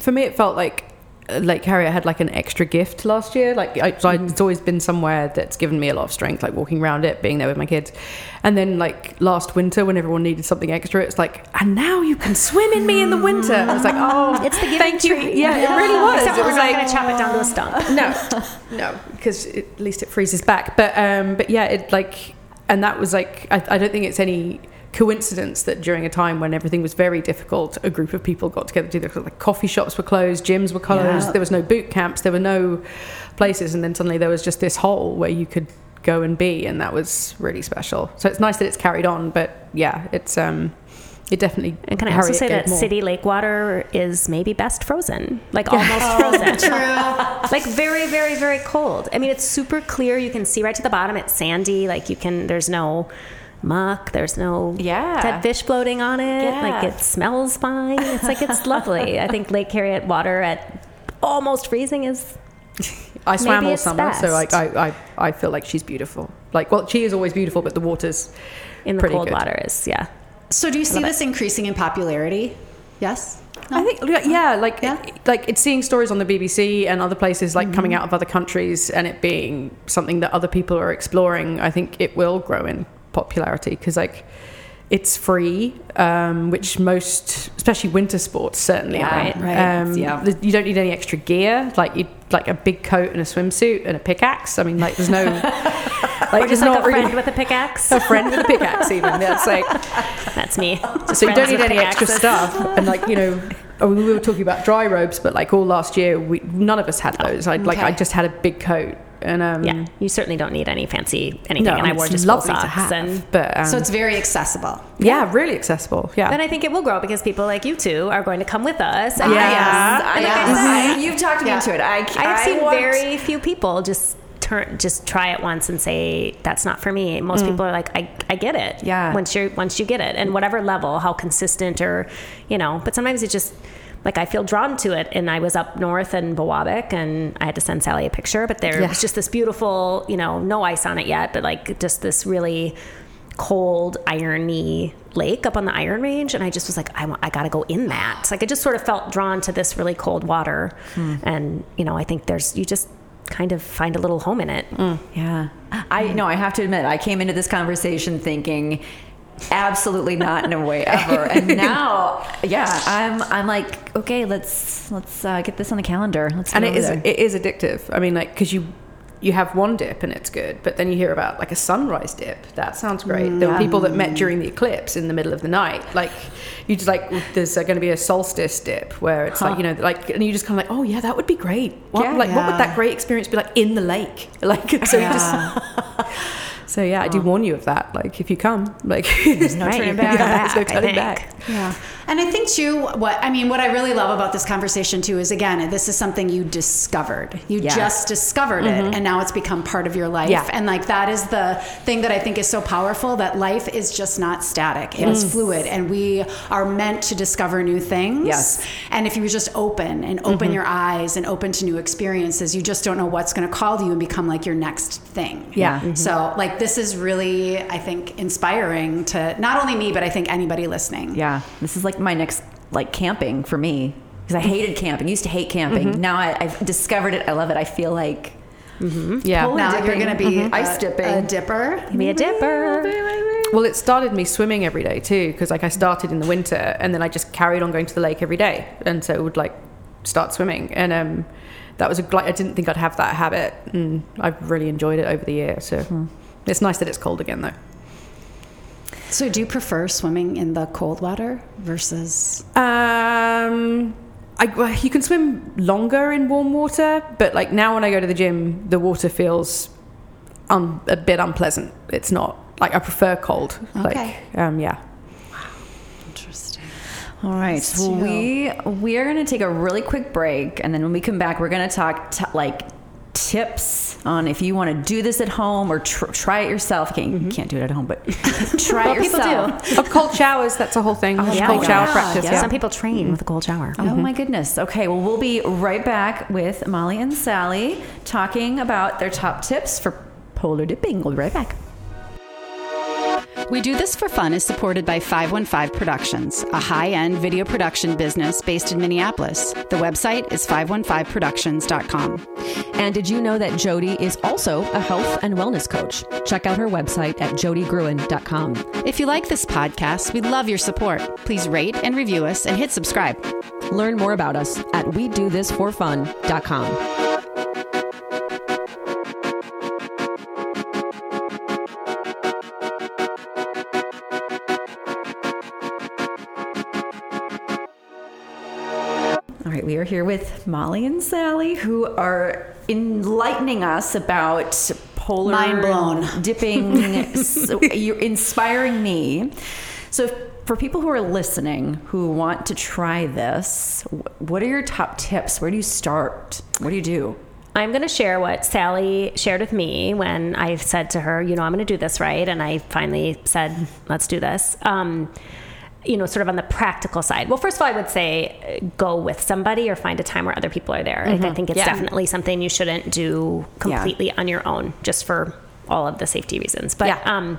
S4: for me, it felt like Lake Harriet had like an extra gift last year. Like I, so I, it's always been somewhere that's given me a lot of strength, like walking around it, being there with my kids. And then like last winter, when everyone needed something extra, it's like, and now you can swim in me in the winter. I was like, oh,
S3: It's the
S4: thank you.
S3: treat.
S4: Yeah, it really was.
S3: Except
S4: it was like
S3: going to chop it down to a stump. <laughs>
S4: no, no, because at least it freezes back. But um, but yeah, it like, and that was like, I, I don't think it's any coincidence that during a time when everything was very difficult, a group of people got together to do this. Like coffee shops were closed, gyms were closed,
S2: Yeah.
S4: there was no boot camps, there were no places, and then suddenly there was just this hole where you could go and be, and that was really special. So it's nice that it's carried on, but yeah, it's um, it definitely.
S3: And can I also say that
S4: more.
S3: city lake water is maybe best frozen, like <laughs> almost frozen. like very, very, very cold. I mean, it's super clear. You can see right to the bottom. It's sandy. Like you can. There's no muck. There's no
S2: Yeah.
S3: dead fish floating on it.
S2: Yeah.
S3: Like it smells fine. It's like it's lovely. I think Lake Harriet water at almost freezing is
S4: I swam
S3: Maybe
S4: all
S3: it's
S4: summer, so like. I, I, I feel like she's beautiful. Like, well, she is always beautiful, but the water's
S3: in the cold
S4: good.
S3: water is yeah.
S1: So do you see this increasing in popularity? Yes.
S4: I think, yeah, yeah, like,
S1: Yeah.
S4: like it's seeing stories on the BBC and other places, like
S3: Mm-hmm.
S4: coming out of other countries, and it being something that other people are exploring. I think it will grow in popularity because, like, it's free, um, which most, especially winter sports, certainly
S2: Yeah,
S4: are.
S3: right,
S2: right.
S4: Um,
S2: Yeah.
S4: You don't need any extra gear, like you like a big coat and a swimsuit and a pickaxe. I mean, like, there's no, <laughs> like,
S3: Or just like
S4: not
S3: a friend
S4: really
S3: with a pickaxe.
S4: a friend with a pickaxe. Even <laughs> that's like.
S3: That's me.
S4: So you don't need any extra stuff and like you know we were talking about dry robes but like all last year we none of us had those i like i just had a big coat and um
S3: Yeah, you certainly don't need any fancy anything.
S4: no
S3: and I
S4: it's
S3: wore just full
S4: lovely
S3: socks
S4: have
S3: and
S4: but um,
S1: So it's very accessible.
S4: yeah really accessible yeah
S3: And I think it will grow because people like you two are going to come with us. And
S4: Yeah.
S2: Yes, I,
S3: And like I said,
S2: I- you've talked me
S1: Yeah.
S2: into it. I,
S3: I have seen
S2: want-
S3: very few people just turn, just try it once and say that's not for me. Most people are like, I, I get it.
S2: Yeah.
S3: Once you once you get it, and whatever level, how consistent or, you know. But sometimes it just like I feel drawn to it. And I was up north in Biwabik, and I had to send Sally a picture. But there
S4: Yeah.
S3: was just this beautiful, you know, no ice on it yet, but like just this really cold irony lake up on the iron range and i just was like i, want, I gotta go in that like i just sort of felt drawn to this really cold water hmm. and you know i think there's you just kind of find a little home in it mm.
S2: Yeah. I know I have to admit, I came into this conversation thinking absolutely not in a way <laughs> ever. And now, yeah, I'm I'm like, okay, let's let's uh, get this on the calendar. Let's
S4: and it
S2: there.
S4: it is addictive. I mean like because you you have one dip and it's good but then you hear about like a sunrise dip. That sounds great. There were people that met during the eclipse in the middle of the night. Like you just like there's uh, going to be a solstice dip where it's like you know like and you just kind of like oh yeah that would be great. What,
S2: Yeah.
S4: like what would that great experience be like in the lake? <laughs> Like so you just <laughs> so yeah i do warn you of that like if you come like there's <laughs>
S2: no
S3: Right,
S2: turning back.
S3: go
S4: there's no
S3: back,
S4: turning back
S1: Yeah. And I think too what I mean what I really love about this conversation too is again this is something you discovered. You
S2: Yeah.
S1: just discovered it mm-hmm. and now it's become part of your life.
S4: Yeah.
S1: And like that is the thing that I think is so powerful that life is just not static. It is mm. fluid and we are meant to discover new things.
S2: Yes.
S1: And if you just open and open mm-hmm. your eyes and open to new experiences, you just don't know what's going to call to you and become like your next thing.
S2: Yeah.
S1: So like this is really I think inspiring to not only me but I think anybody listening.
S2: Yeah, this is like my next like camping for me because I hated camping. Used to hate camping. Now I, I've discovered it. I love it. I feel like
S4: yeah
S2: Polar
S1: Now you're
S2: dipping.
S1: going to be
S2: Mhm. Ice dipping.
S1: a dipper.
S3: be a dipper
S4: Well, it started me swimming every day too, because like I started in the winter and then I just carried on going to the lake every day, and so it would like start swimming, and um, that was a gl- I didn't think I'd have that habit, and I've really enjoyed it over the year. So it's nice that it's cold again though.
S1: So, do you prefer swimming in the cold water versus?
S4: Um, I, well, you can swim longer in warm water, but like now when I go to the gym, the water feels un, a bit unpleasant. It's not like I prefer cold.
S1: Okay.
S4: Like, um, yeah. Wow.
S1: Interesting.
S2: All right. Well, we we are going to take a really quick break, and then when we come back, we're going to talk t- like tips on if you want to do this at home or tr- try it yourself. Okay, you mm-hmm. can't do it at home, but <laughs> try it
S3: Well, people
S2: yourself.
S3: do.
S4: Oh, cold showers, that's a whole thing.
S3: Oh, yeah,
S4: cold shower
S3: Yeah.
S4: practice.
S3: Yeah.
S4: Yeah.
S3: Some people train with a cold shower.
S2: Oh mm-hmm. my goodness. Okay, well, we'll be right back with Molly and Sally talking about their top tips for polar dipping. We'll be right back.
S1: We Do This for Fun is supported by 515 Productions, a high end video production business based in Minneapolis. The website is 515productions.com.
S5: And did you know that Jody is also a health and wellness coach? Check out her website at jodygruen.com.
S1: If you like this podcast, we'd love your support. Please rate and review us and hit subscribe.
S5: Learn more about us at we do this for fun.com.
S2: right, we are here with Molly and Sally, who are enlightening us about polar
S1: Mind blown.
S2: dipping. <laughs> so you're inspiring me. So, for people who are listening who want to try this, what are your top tips? Where do you start? What do you do?
S3: I'm going to share what Sally shared with me when I said to her, you know, I'm going to do this right. And I finally said, let's do this. Um, you know, sort of on the practical side. Well, first of all, I would say uh, go with somebody or find a time where other people are there. Like, I think it's
S2: Yeah.
S3: definitely something you shouldn't do completely on your own, just for all of the safety reasons. But
S2: Yeah.
S3: um,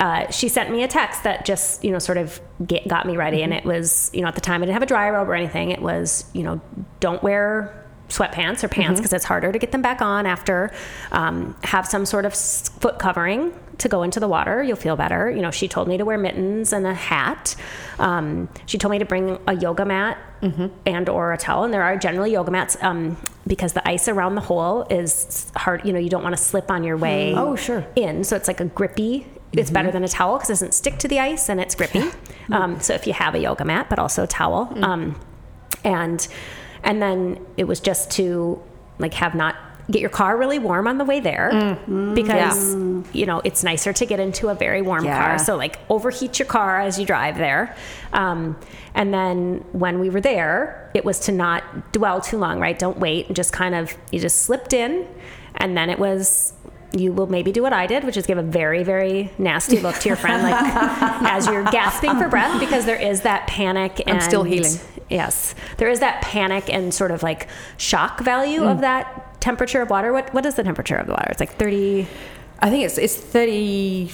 S3: uh, she sent me a text that just you know sort of get, got me ready, and it was you know at the time I didn't have a dry robe or anything. It was you know don't wear sweatpants or pants because it's harder to get them back on after. Um, have some sort of foot covering to go into the water. You'll feel better. You know, she told me to wear mittens and a hat. Um, she told me to bring a yoga mat and or a towel. And there are generally yoga mats um, because the ice around the hole is hard. You know, you don't want to slip on your way
S2: Oh, sure.
S3: in. So it's like a grippy. It's better than a towel because it doesn't stick to the ice and it's grippy. um, so if you have a yoga mat, but also a towel, um, and and then it was just to like have not get your car really warm on the way there because you know it's nicer to get into a very warm
S2: Yeah.
S3: car. So like overheat your car as you drive there. Um, and then when we were there, it was to not dwell too long, right? Don't wait and just kind of you just slipped in, and then it was you will maybe do what I did, which is give a very, very nasty look to your friend, like <laughs> as you're gasping for breath, because there is that panic. And,
S4: I'm still healing.
S3: Yes, there is that panic and sort of like shock value of mm. that temperature of water. What what is the temperature of the water? It's like thirty.
S4: I think it's it's thirty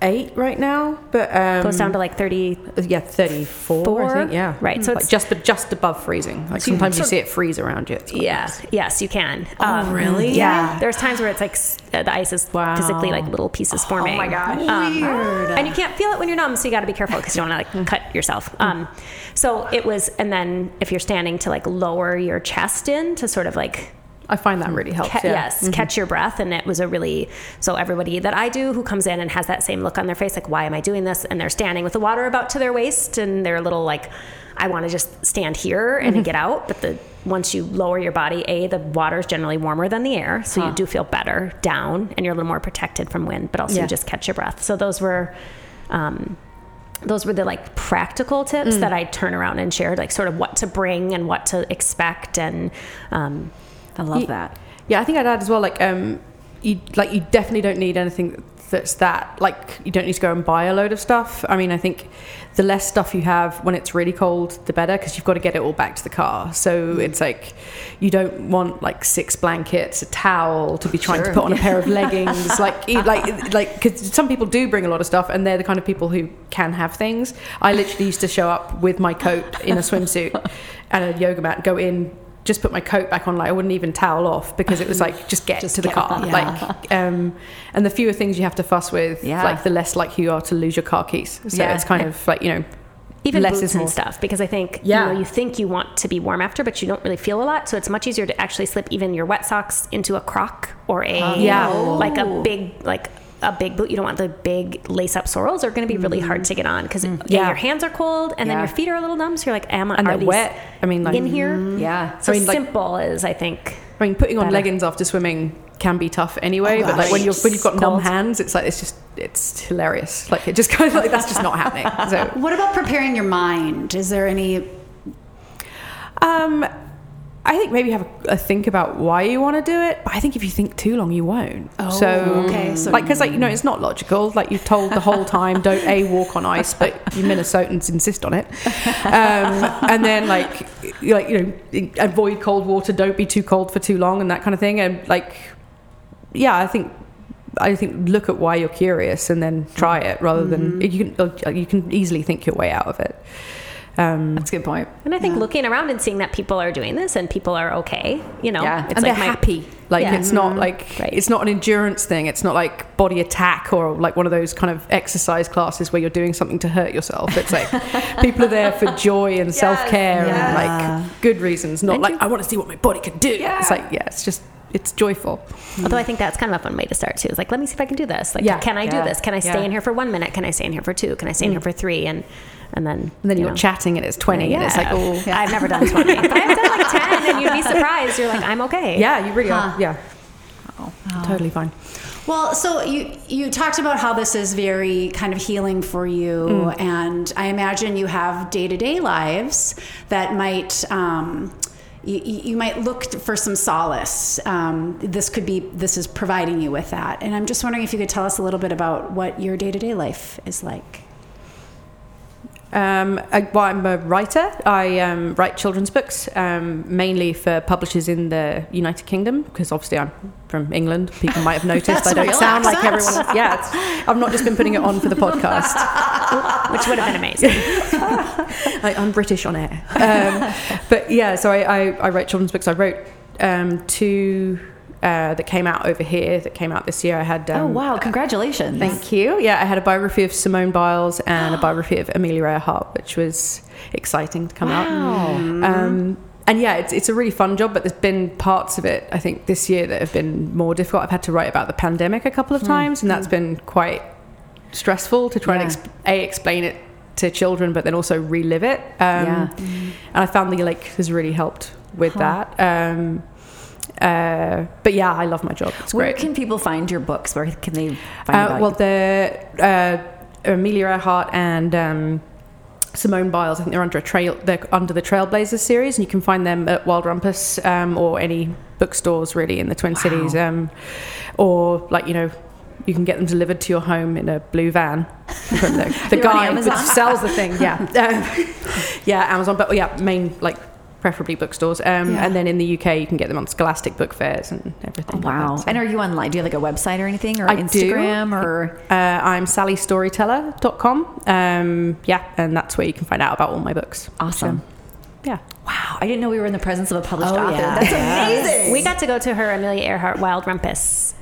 S4: eight right now, but um,
S3: Goes down to like thirty.
S4: yeah thirty four. I think yeah,
S3: Right, so
S4: like
S3: it's-
S4: just but just above freezing. Like sometimes you see it freeze around you.
S3: Yeah.
S4: nice.
S3: Yes, you can. Oh,
S1: really?
S3: Yeah. There's times where it's like uh, the ice is
S2: Wow.
S3: physically like little pieces forming.
S2: my gosh.
S3: Um,
S1: Weird.
S3: And you can't feel it when you're numb, so you got to be careful because you don't want to like cut yourself. Um, so it was, and then if you're standing to like lower your chest in to sort of like
S4: I find that really helps.
S3: Ca-
S4: yeah.
S3: Yes, catch your breath. And it was a really, so everybody that I do who comes in and has that same look on their face, like, why am I doing this? And they're standing with the water about to their waist and they're a little like, I want to just stand here and get out. But the once you lower your body, A, the water is generally warmer than the air. So you do feel better down and you're a little more protected from wind, but also
S4: Yeah.
S3: you just catch your breath. So those were, um, those were the like practical tips that I turn around and shared, like sort of what to bring and what to expect. And, um,
S2: I love
S4: Ye-
S2: that.
S4: Yeah, I think I'd add as well. Like, um, you like you definitely don't need anything that's that. Like, you don't need to go and buy a load of stuff. I mean, I think the less stuff you have when it's really cold, the better, because you've got to get it all back to the car. So it's like you don't want like six blankets, a towel to be trying
S2: Sure.
S4: to put on a pair of <laughs> leggings. like, you- like, like, because some people do bring a lot of stuff, and they're the kind of people who can have things. I literally used to show up with my coat in a swimsuit and a yoga mat, go in just put my coat back on like I wouldn't even towel off because it was like <laughs> just get
S1: Just
S4: to the
S1: get-
S4: car
S1: yeah.
S4: like um and the fewer things you have to fuss with
S2: Yeah.
S4: like the less likely you are to lose your car keys so
S2: Yeah.
S4: it's kind of like you know
S3: even
S4: less
S3: boots
S4: is
S3: and stuff because I think
S4: Yeah.
S3: you know you think you want to be warm after, but you don't really feel a lot. So it's much easier to actually slip even your wet socks into a Croc or a
S4: Yeah.
S3: like a big like a big boot. You don't want the big lace up Sorels. Are going to be really hard to get on because yeah,
S4: Yeah.
S3: your hands are cold and then your feet are a little numb. So you're like, am I
S4: And
S3: are
S4: they're
S3: these
S4: wet. I mean, like-
S3: in here?
S2: Yeah.
S3: So
S4: I mean, like-
S3: simple is I think.
S4: I mean, putting on
S3: Better.
S4: leggings after swimming can be tough anyway.
S1: Oh,
S4: but like when you're when you've got numb hands, it's like it's just it's hilarious. Like it just kind of like that's just not happening. So
S1: What about preparing your mind? Is there any?
S4: Um, I think maybe have a, a think about why you want to do it. But I think if you think too long, you won't.
S1: Oh,
S4: so
S1: okay, so-
S4: like because like you know it's not logical. Like you've told the whole time, <laughs> don't a walk on ice, but you Minnesotans insist on it. Um, and then like like you know avoid cold water. Don't be too cold for too long, and that kind of thing. And like yeah, I think. I think look at why you're curious and then try it rather than you can you can easily think your way out of it. Um,
S2: That's a good point.
S3: And I think looking around and seeing that people are doing this and people are okay, you know,
S2: Yeah.
S3: it's
S4: and
S3: like
S4: they're
S3: my-
S4: happy. Like
S3: Yeah.
S4: it's not like
S3: Right.
S4: it's not an endurance thing. It's not like body attack or like one of those kind of exercise classes where you're doing something to hurt yourself. It's like <laughs> people are there for joy and self care and like good reasons, not
S3: And
S4: like
S3: you-
S4: I want to see what my body can do. It's like yeah, it's just it's joyful.
S3: Although I think that's kind of a fun way to start too. Is like, let me see if I can do this. Like,
S4: Yeah.
S3: can I
S2: Yeah.
S3: do this? Can I stay
S2: Yeah.
S3: in here for one minute? Can I stay in here for two? Can I stay in here for three? And and then
S4: And then
S3: you
S4: you're
S3: know.
S4: chatting and it's twenty and it's like oh
S3: I've never done 20, but <laughs> I've done like 10, and you'd be surprised. You're like, I'm okay.
S4: yeah, you really
S1: Huh.
S4: are. Yeah, totally fine.
S1: Well, so you you talked about how this is very kind of healing for you, and I imagine you have day to day lives that might. Um, you, you might look for some solace. Um, this could be this is providing you with that, and I'm just wondering if you could tell us a little bit about what your day to day life is like.
S4: Um, I, well, I'm a writer. I um, write children's books, um, mainly for publishers in the United Kingdom, because obviously I'm from England. People might have <laughs> noticed I don't sound like everyone else. <laughs> Yeah, I've not just been putting it on for the podcast. <laughs>
S3: which would have been amazing.
S4: I, I'm British on air. Um, but yeah, so I, I, I write children's books. I wrote um, two uh, that came out over here, that came out this year. I had. Um,
S2: Oh wow! Congratulations.
S4: Thank you. Yeah, I had a biography of Simone Biles and a <gasps> biography of Amelia Earhart, which was exciting to come out. Um, and yeah, it's, it's a really fun job, but there's been parts of it, I think, this year that have been more difficult. I've had to write about the pandemic a couple of times, and that's been quite stressful to try and exp- a explain it to children, but then also relive it. Um,
S2: Yeah.
S4: And I found the like has really helped with that. Um, uh, but yeah, I love my job. It's
S2: Where
S4: great.
S2: can people find your books? Where can they find
S4: Uh, well, the uh, Amelia Earhart and um, Simone Biles, I think they're under a trail. They're under the Trailblazers series, and you can find them at Wild Rumpus um, or any bookstores really in the Twin Cities, um, or like you know. You can get them delivered to your home in a blue van the, <laughs> the guy that sells the thing. Yeah, um, <laughs> yeah, Amazon, but yeah, main like preferably bookstores. Um,
S1: Yeah.
S4: And then in the UK, you can get them on Scholastic book fairs and everything. like
S2: wow.
S4: that, so.
S2: And are you online? Do you have like a website or anything, or
S4: I do.
S2: Instagram, or
S4: Uh, I'm sallystoryteller.com. Um, yeah, and that's where you can find out about all my books.
S2: awesome?
S4: So, yeah.
S2: Wow, I didn't know we were in the presence of a published
S1: Oh,
S2: author.
S1: yeah.
S2: That's amazing.
S3: we got to go to her Amelia Earhart Wild Rumpus.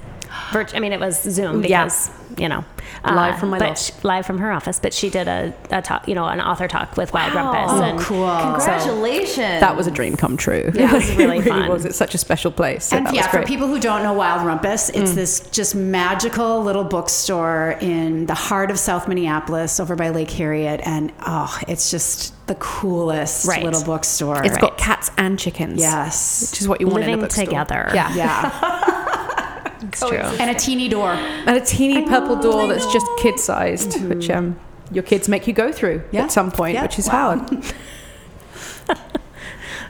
S3: Virt- I mean, it was Zoom
S4: Yeah.
S3: because you know uh,
S4: Live from my
S3: but
S4: loft.
S3: sh- live from her office. But she did a, a talk, you know, an author talk with Wild
S2: Wow.
S3: Rumpus.
S2: Oh,
S3: and
S1: cool.
S2: Congratulations.
S4: That was a dream come true.
S3: Yeah, it was <laughs> really
S4: it really
S3: fun.
S4: was. It's such a special place. So
S1: and yeah, for people who don't know Wild Rumpus, it's this just magical little bookstore in the heart of South Minneapolis over by Lake Harriet. And oh, it's just the coolest
S3: Right.
S1: little bookstore.
S4: It's got cats and chickens.
S1: Yes.
S4: Which is what you want in a
S3: living
S4: bookstore.
S3: together.
S4: Yeah.
S1: Yeah. <laughs>
S3: it's true.
S1: and a teeny door.
S4: And a teeny purple door that's just kid sized,
S3: Mm-hmm.
S4: which um, your kids make you go through
S1: Yeah.
S4: at some point,
S1: Yeah.
S4: which is
S1: Wow.
S4: hard. <laughs>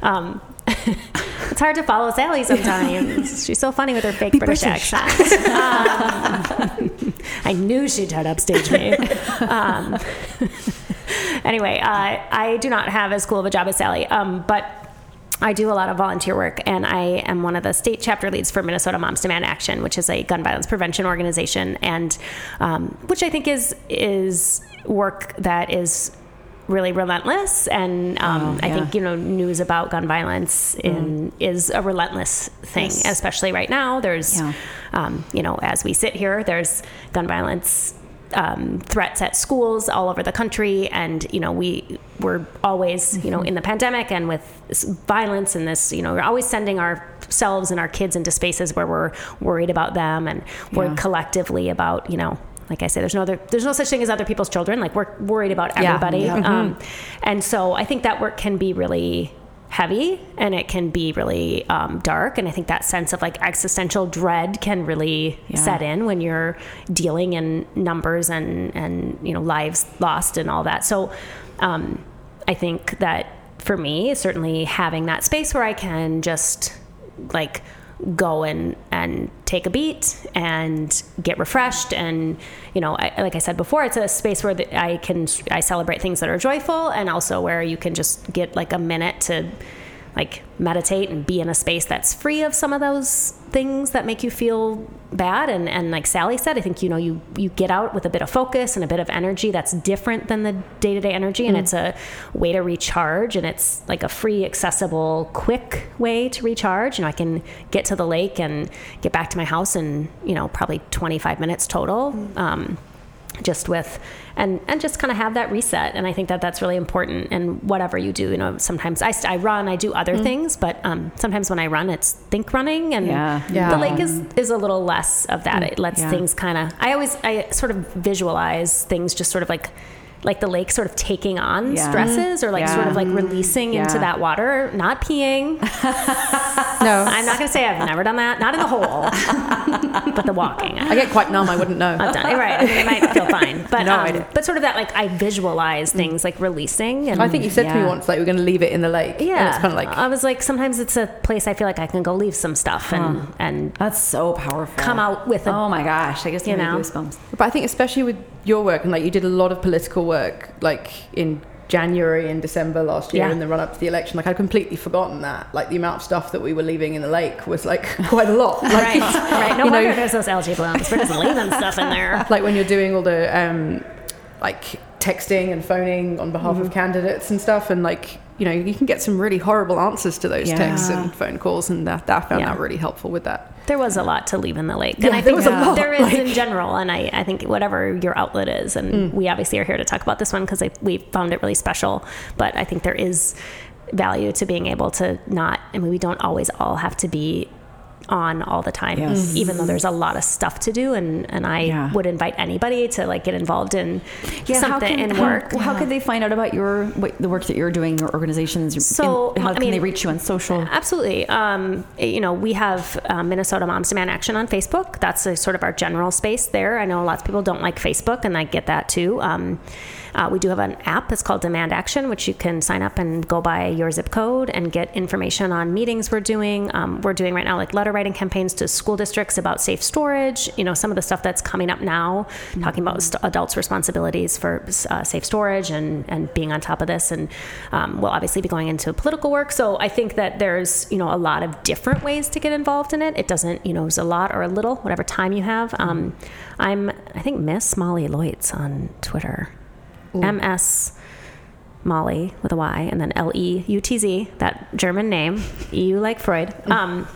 S3: Um, <laughs> it's hard to follow Sally sometimes. <laughs> She's so funny with her fake British,
S1: British.
S3: accent. Um, I knew she'd try to upstage me. Um, anyway, uh, I do not have as cool of a job as Sally, um, but I do a lot of volunteer work, and I am one of the state chapter leads for Minnesota Moms Demand Action, which is a gun violence prevention organization, and um, which I think is is work that is really relentless. And um, I
S2: yeah.
S3: think you know news about gun violence in, is a relentless thing, especially right now. There's
S2: Yeah.
S3: um, you know as we sit here, there's gun violence um, threats at schools all over the country, and you know we were always you know in the pandemic and with this violence and this you know we're always sending ourselves and our kids into spaces where we're worried about them and we're
S2: Yeah.
S3: collectively about you know like I say, there's no other, there's no such thing as other people's children. Like we're worried about
S2: Yeah.
S3: everybody,
S2: Yeah.
S3: um, and so I think that work can be really heavy and it can be really um, dark. And I think that sense of like existential dread can really
S2: Yeah.
S3: set in when you're dealing in numbers and and you know lives lost and all that. So um, I think that for me, certainly having that space where I can just like go and and take a beat and get refreshed. And you know I, like i said before it's a space where the, i can i celebrate things that are joyful and also where you can just get like a minute to like meditate and be in a space that's free of some of those things that make you feel bad. And and like Sally said I think you know you you get out with a bit of focus and a bit of energy that's different than the day-to-day energy. And it's a way to recharge and it's like a free accessible quick way to recharge. You know I can get to the lake and get back to my house in you know probably 25 minutes total. Um, just with and and just kind of have that reset and i think that that's really important and whatever you do you know sometimes i, I run i do other things but um, sometimes when i run it's think running and
S2: Yeah.
S4: Yeah.
S3: the lake is is a little less of that it lets
S2: Yeah.
S3: things kind of i always i sort of visualize things just sort of like like the lake sort of taking on
S2: Yeah.
S3: stresses or like
S2: Yeah.
S3: sort of like releasing into that water not peeing <laughs>
S4: No,
S3: i'm not going to say i've never done that not in the hole <laughs> but the walking
S4: I get quite numb. I wouldn't know.
S3: I've done it right. I mean, I might feel fine, <laughs> but
S4: No
S3: um, but sort of that like I visualize things like releasing. And
S4: I think you said to me once like we're going to leave it in the lake. and
S3: yeah,
S4: it's kind of like
S3: I was like sometimes it's a place I feel like I can go leave some stuff and and
S2: That's so powerful.
S3: come out with a
S2: Oh my gosh, I guess
S3: You
S2: you
S3: know?
S2: goosebumps.
S4: But I think especially with your work and like you did a lot of political work like in January and December last year
S3: Yeah.
S4: in the run up to the election. Like I'd completely forgotten that. Like the amount of stuff that we were leaving in the lake was like <laughs> quite a lot. Like,
S3: right, right. <laughs> No
S4: you know-
S3: there's those algae blooms. We're just leaving stuff in there. <laughs>
S4: like when you're doing all the um, like texting and phoning on behalf
S3: Mm-hmm.
S4: of candidates and stuff, and like you know you can get some really horrible answers to those
S2: Yeah.
S4: texts and phone calls, and that, that I found
S3: Yeah.
S4: that really helpful with that.
S3: There was a lot to leave in the lake,
S4: Yeah,
S3: and I
S4: there
S3: think
S4: was a lot,
S3: there is
S4: like-
S3: in general. And I, I think whatever your outlet is, and mm. we obviously are here to talk about this one because we found it really special. But I think there is value to being able to not. I mean, we don't always all have to be on all the time
S2: Yes.
S3: even though there's a lot of stuff to do and and I
S2: Yeah.
S3: would invite anybody to like get involved in
S2: how
S3: something
S2: can-
S3: in
S2: how-
S3: work
S2: How, could they find out about your what, the work that you're doing, your organizations?
S3: So,
S2: and how
S3: I
S2: can they reach you on social?
S3: Absolutely. Um, you know, we have uh, Minnesota Moms Demand Action on Facebook. That's a, sort of our general space there. I know lots of people don't like Facebook, and I get that too. Um, uh, we do have an app that's called Demand Action, which you can sign up and go by your zip code and get information on meetings we're doing. Um, we're doing right now like letter writing campaigns to school districts about safe storage. You know, some of the stuff that's coming up now, talking about st- adults' responsibilities for uh, safe storage and and being on top of this. And um, we'll obviously be going into political work. So I think that there's you know a lot of different ways to get involved in it. It doesn't you know it's a lot or a little, whatever time you have. Um, I'm I think Miss Molly Leutz on Twitter. MS Molly with a Y and then L E U T Z, that German name, <laughs> EU like Freud, um,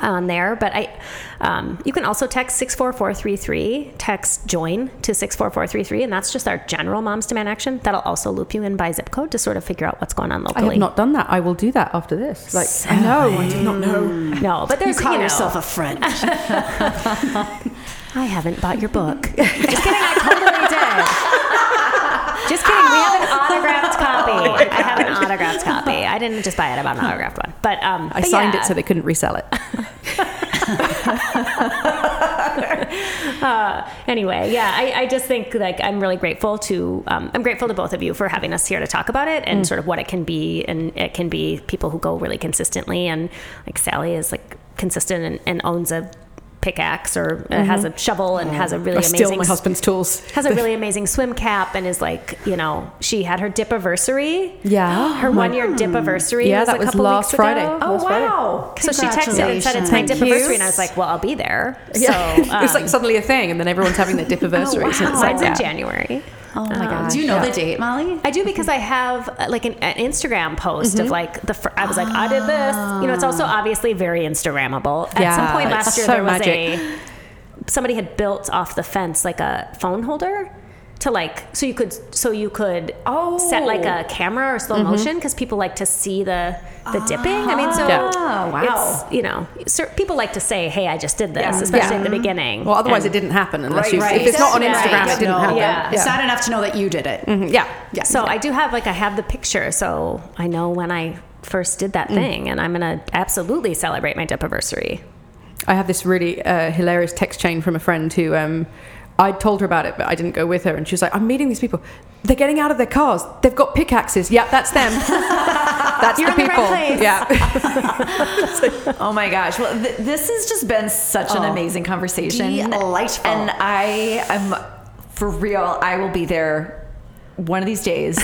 S3: on there. But I, um, you can also text 64433, text join to 64433, and that's just our general Moms Demand Action. That'll also loop you in by zip code to sort of figure out what's going on locally.
S4: I have not done that. I will do that after this. Like I know, I did not know.
S3: no, but
S1: You
S3: there's
S1: call
S3: you know,
S1: yourself a friend. <laughs>
S3: I haven't bought your book. <laughs> Just kidding, I totally did. Just kidding. We have an autographed copy. <laughs> I have an autographed copy. I didn't just buy it. I bought an autographed one. But um,
S4: I
S3: but
S4: signed
S3: yeah.
S4: it so they couldn't resell it. <laughs>
S3: uh, anyway, yeah, I, I just think like I'm really grateful to um, I'm grateful to both of you for having us here to talk about it and sort of what it can be, and it can be people who go really consistently, and like Sally is like consistent and, and owns a pickaxe or uh, has a shovel and has a really
S4: I
S3: amazing
S4: steal my husband's tools.
S3: has a really amazing swim cap and is like you know she had her dip anniversary
S4: Yeah. <gasps>
S3: her one year dip anniversary
S4: Yeah,
S3: was
S4: that
S3: a
S4: was
S3: couple
S4: last
S3: weeks
S4: Friday.
S3: ago.
S4: Oh, Last Friday.
S2: wow!
S3: so she texted and said it's my
S4: Thank you.
S3: anniversary and I was like well I'll be there
S4: Yeah.
S3: so <laughs>
S4: it was like
S3: um,
S4: suddenly a thing, and then everyone's having their <laughs> dip anniversary. so it's like,
S3: mine's in. January
S2: Oh my gosh!
S1: Do you know
S4: Yeah.
S1: the date, Molly?
S3: I do because I have uh, like an, an Instagram post
S4: Mm-hmm.
S3: of like the fir- I was like I did this you know it's also obviously very Instagrammable at some point last year
S4: so
S3: there was
S4: magic.
S3: a somebody had built off the fence like a phone holder to like so you could so you could
S2: Oh.
S3: set like a camera or slow motion because people like to see the the dipping. I mean, so
S2: Ah, wow.
S3: it's you know people like to say, "Hey, I just did this,"
S2: Yeah.
S3: especially
S4: Yeah.
S3: at the beginning.
S4: Well, otherwise
S3: And-
S4: it didn't happen unless
S2: Right,
S4: you.
S2: right.
S4: If it's not on
S3: Yeah.
S4: Instagram,
S3: Yeah.
S4: it didn't
S1: No.
S4: happen.
S3: Yeah.
S1: It's not enough to know that you did it.
S4: Mhm, Yeah.
S1: Yeah.
S3: So I do have like I have the picture, so I know when I first did that thing, and I'm gonna absolutely celebrate my dipiversary.
S4: I have this really uh, hilarious text chain from a friend who um, I told her about it, but I didn't go with her. And she was like, I'm meeting these people. They're getting out of their cars. They've got pickaxes. Yeah, that's them. <laughs> that's
S3: You're
S4: the
S3: in the right
S4: people.
S3: place.
S4: Yeah. <laughs> <laughs>
S2: Oh my gosh. Well, th- this has just been such an
S1: Oh,
S2: amazing conversation.
S1: delightful.
S2: And I am, for real, I will be there one of these days.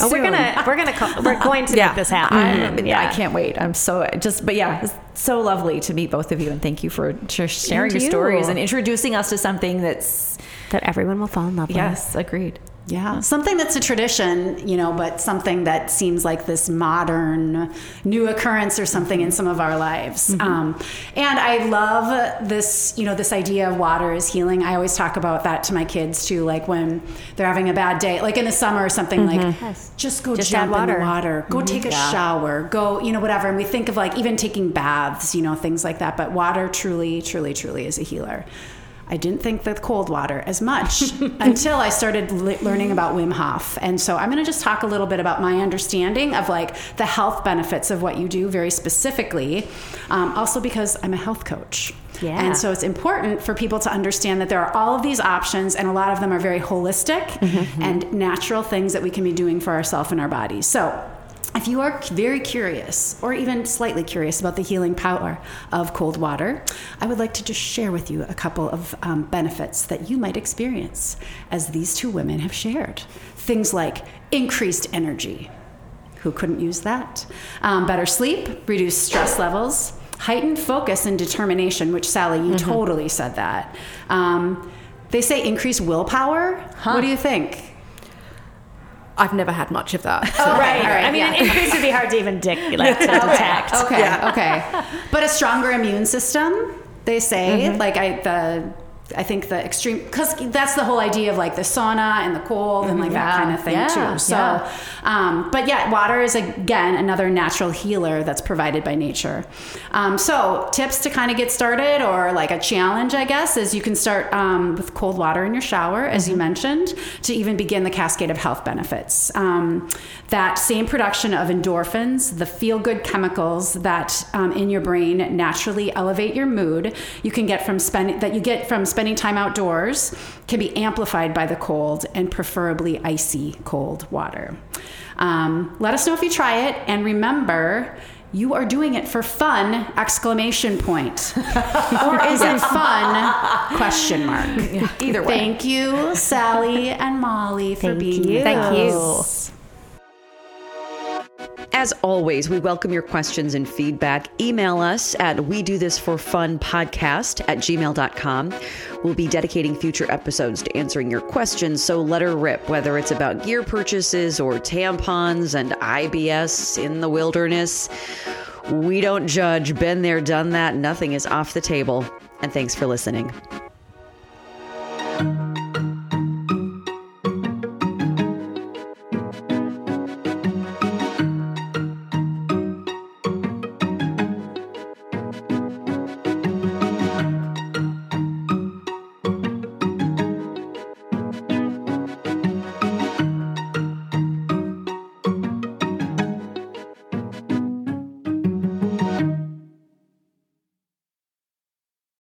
S3: Oh, we're gonna we're gonna we're going to
S4: Yeah.
S3: make this happen.
S2: I'm,
S3: yeah.
S2: I can't wait. I'm so just, but yeah, it's so lovely to meet both of you, and thank you for sharing
S3: And
S2: your stories and introducing us to something that's
S3: that everyone will fall in love with.
S2: yes, agreed.
S1: Yeah, something that's a tradition, you know, but something that seems like this modern new occurrence or something in some of our lives. Mm-hmm. Um, and I love this, you know, this idea of water is healing. I always talk about that to my kids too, like when they're having a bad day, like in the summer or something, like mm-hmm. just go
S3: Just
S1: jump
S3: add
S1: in the
S3: water.
S1: water, go mm-hmm. take a shower, go, you know, whatever. And we think of like even taking baths, you know, things like that. But water truly, truly, truly is a healer. I didn't think the cold water as much <laughs> until I started le- learning about Wim Hof. And so I'm going to just talk a little bit about my understanding of like the health benefits of what you do very specifically. Um, also because I'm a health coach.
S3: Yeah.
S1: And so it's important for people to understand that there are all of these options and a lot of them are very holistic and natural things that we can be doing for ourselves and our bodies. So if you are very curious or even slightly curious about the healing power of cold water, I would like to just share with you a couple of um, benefits that you might experience as these two women have shared. Things like increased energy. Who couldn't use that? Um, better sleep, reduced stress levels, heightened focus and determination, which Sally, you totally said that. Um, they say increased willpower. What do you think?
S4: I've never had much of that.
S1: Oh, right, all right.
S3: I mean,
S1: yeah.
S3: an increase would be hard to even dic- <laughs> like, to detect.
S1: Okay, okay. But a stronger immune system, they say. Mm-hmm. Like I the I think the extreme because that's the whole idea of like the sauna and the cold and like that kind of thing
S2: yeah,
S1: too. So,
S2: yeah.
S1: um, but yeah, water is again another natural healer that's provided by nature. Um, so, tips to kind of get started, or like a challenge, I guess, is you can start um, with cold water in your shower, as you mentioned, to even begin the cascade of health benefits. Um, that same production of endorphins, the feel good chemicals that um, in your brain naturally elevate your mood, you can get from spending that you get from spending time outdoors, can be amplified by the cold and preferably icy cold water. Um, let us know if you try it, and remember. You are doing it for fun! Exclamation point. <laughs> or is it fun? Question mark.
S2: Either way.
S1: Thank you, Sally and Molly, for
S3: Thank
S1: being
S3: you.
S1: with
S3: Thank you.
S6: As always, we welcome your questions and feedback. Email us at we do this for fun podcast at gmail.com. We'll be dedicating future episodes to answering your questions, so let her rip, whether it's about gear purchases or tampons and IBS in the wilderness. We don't judge. Been there, done that. Nothing is off the table. And thanks for listening.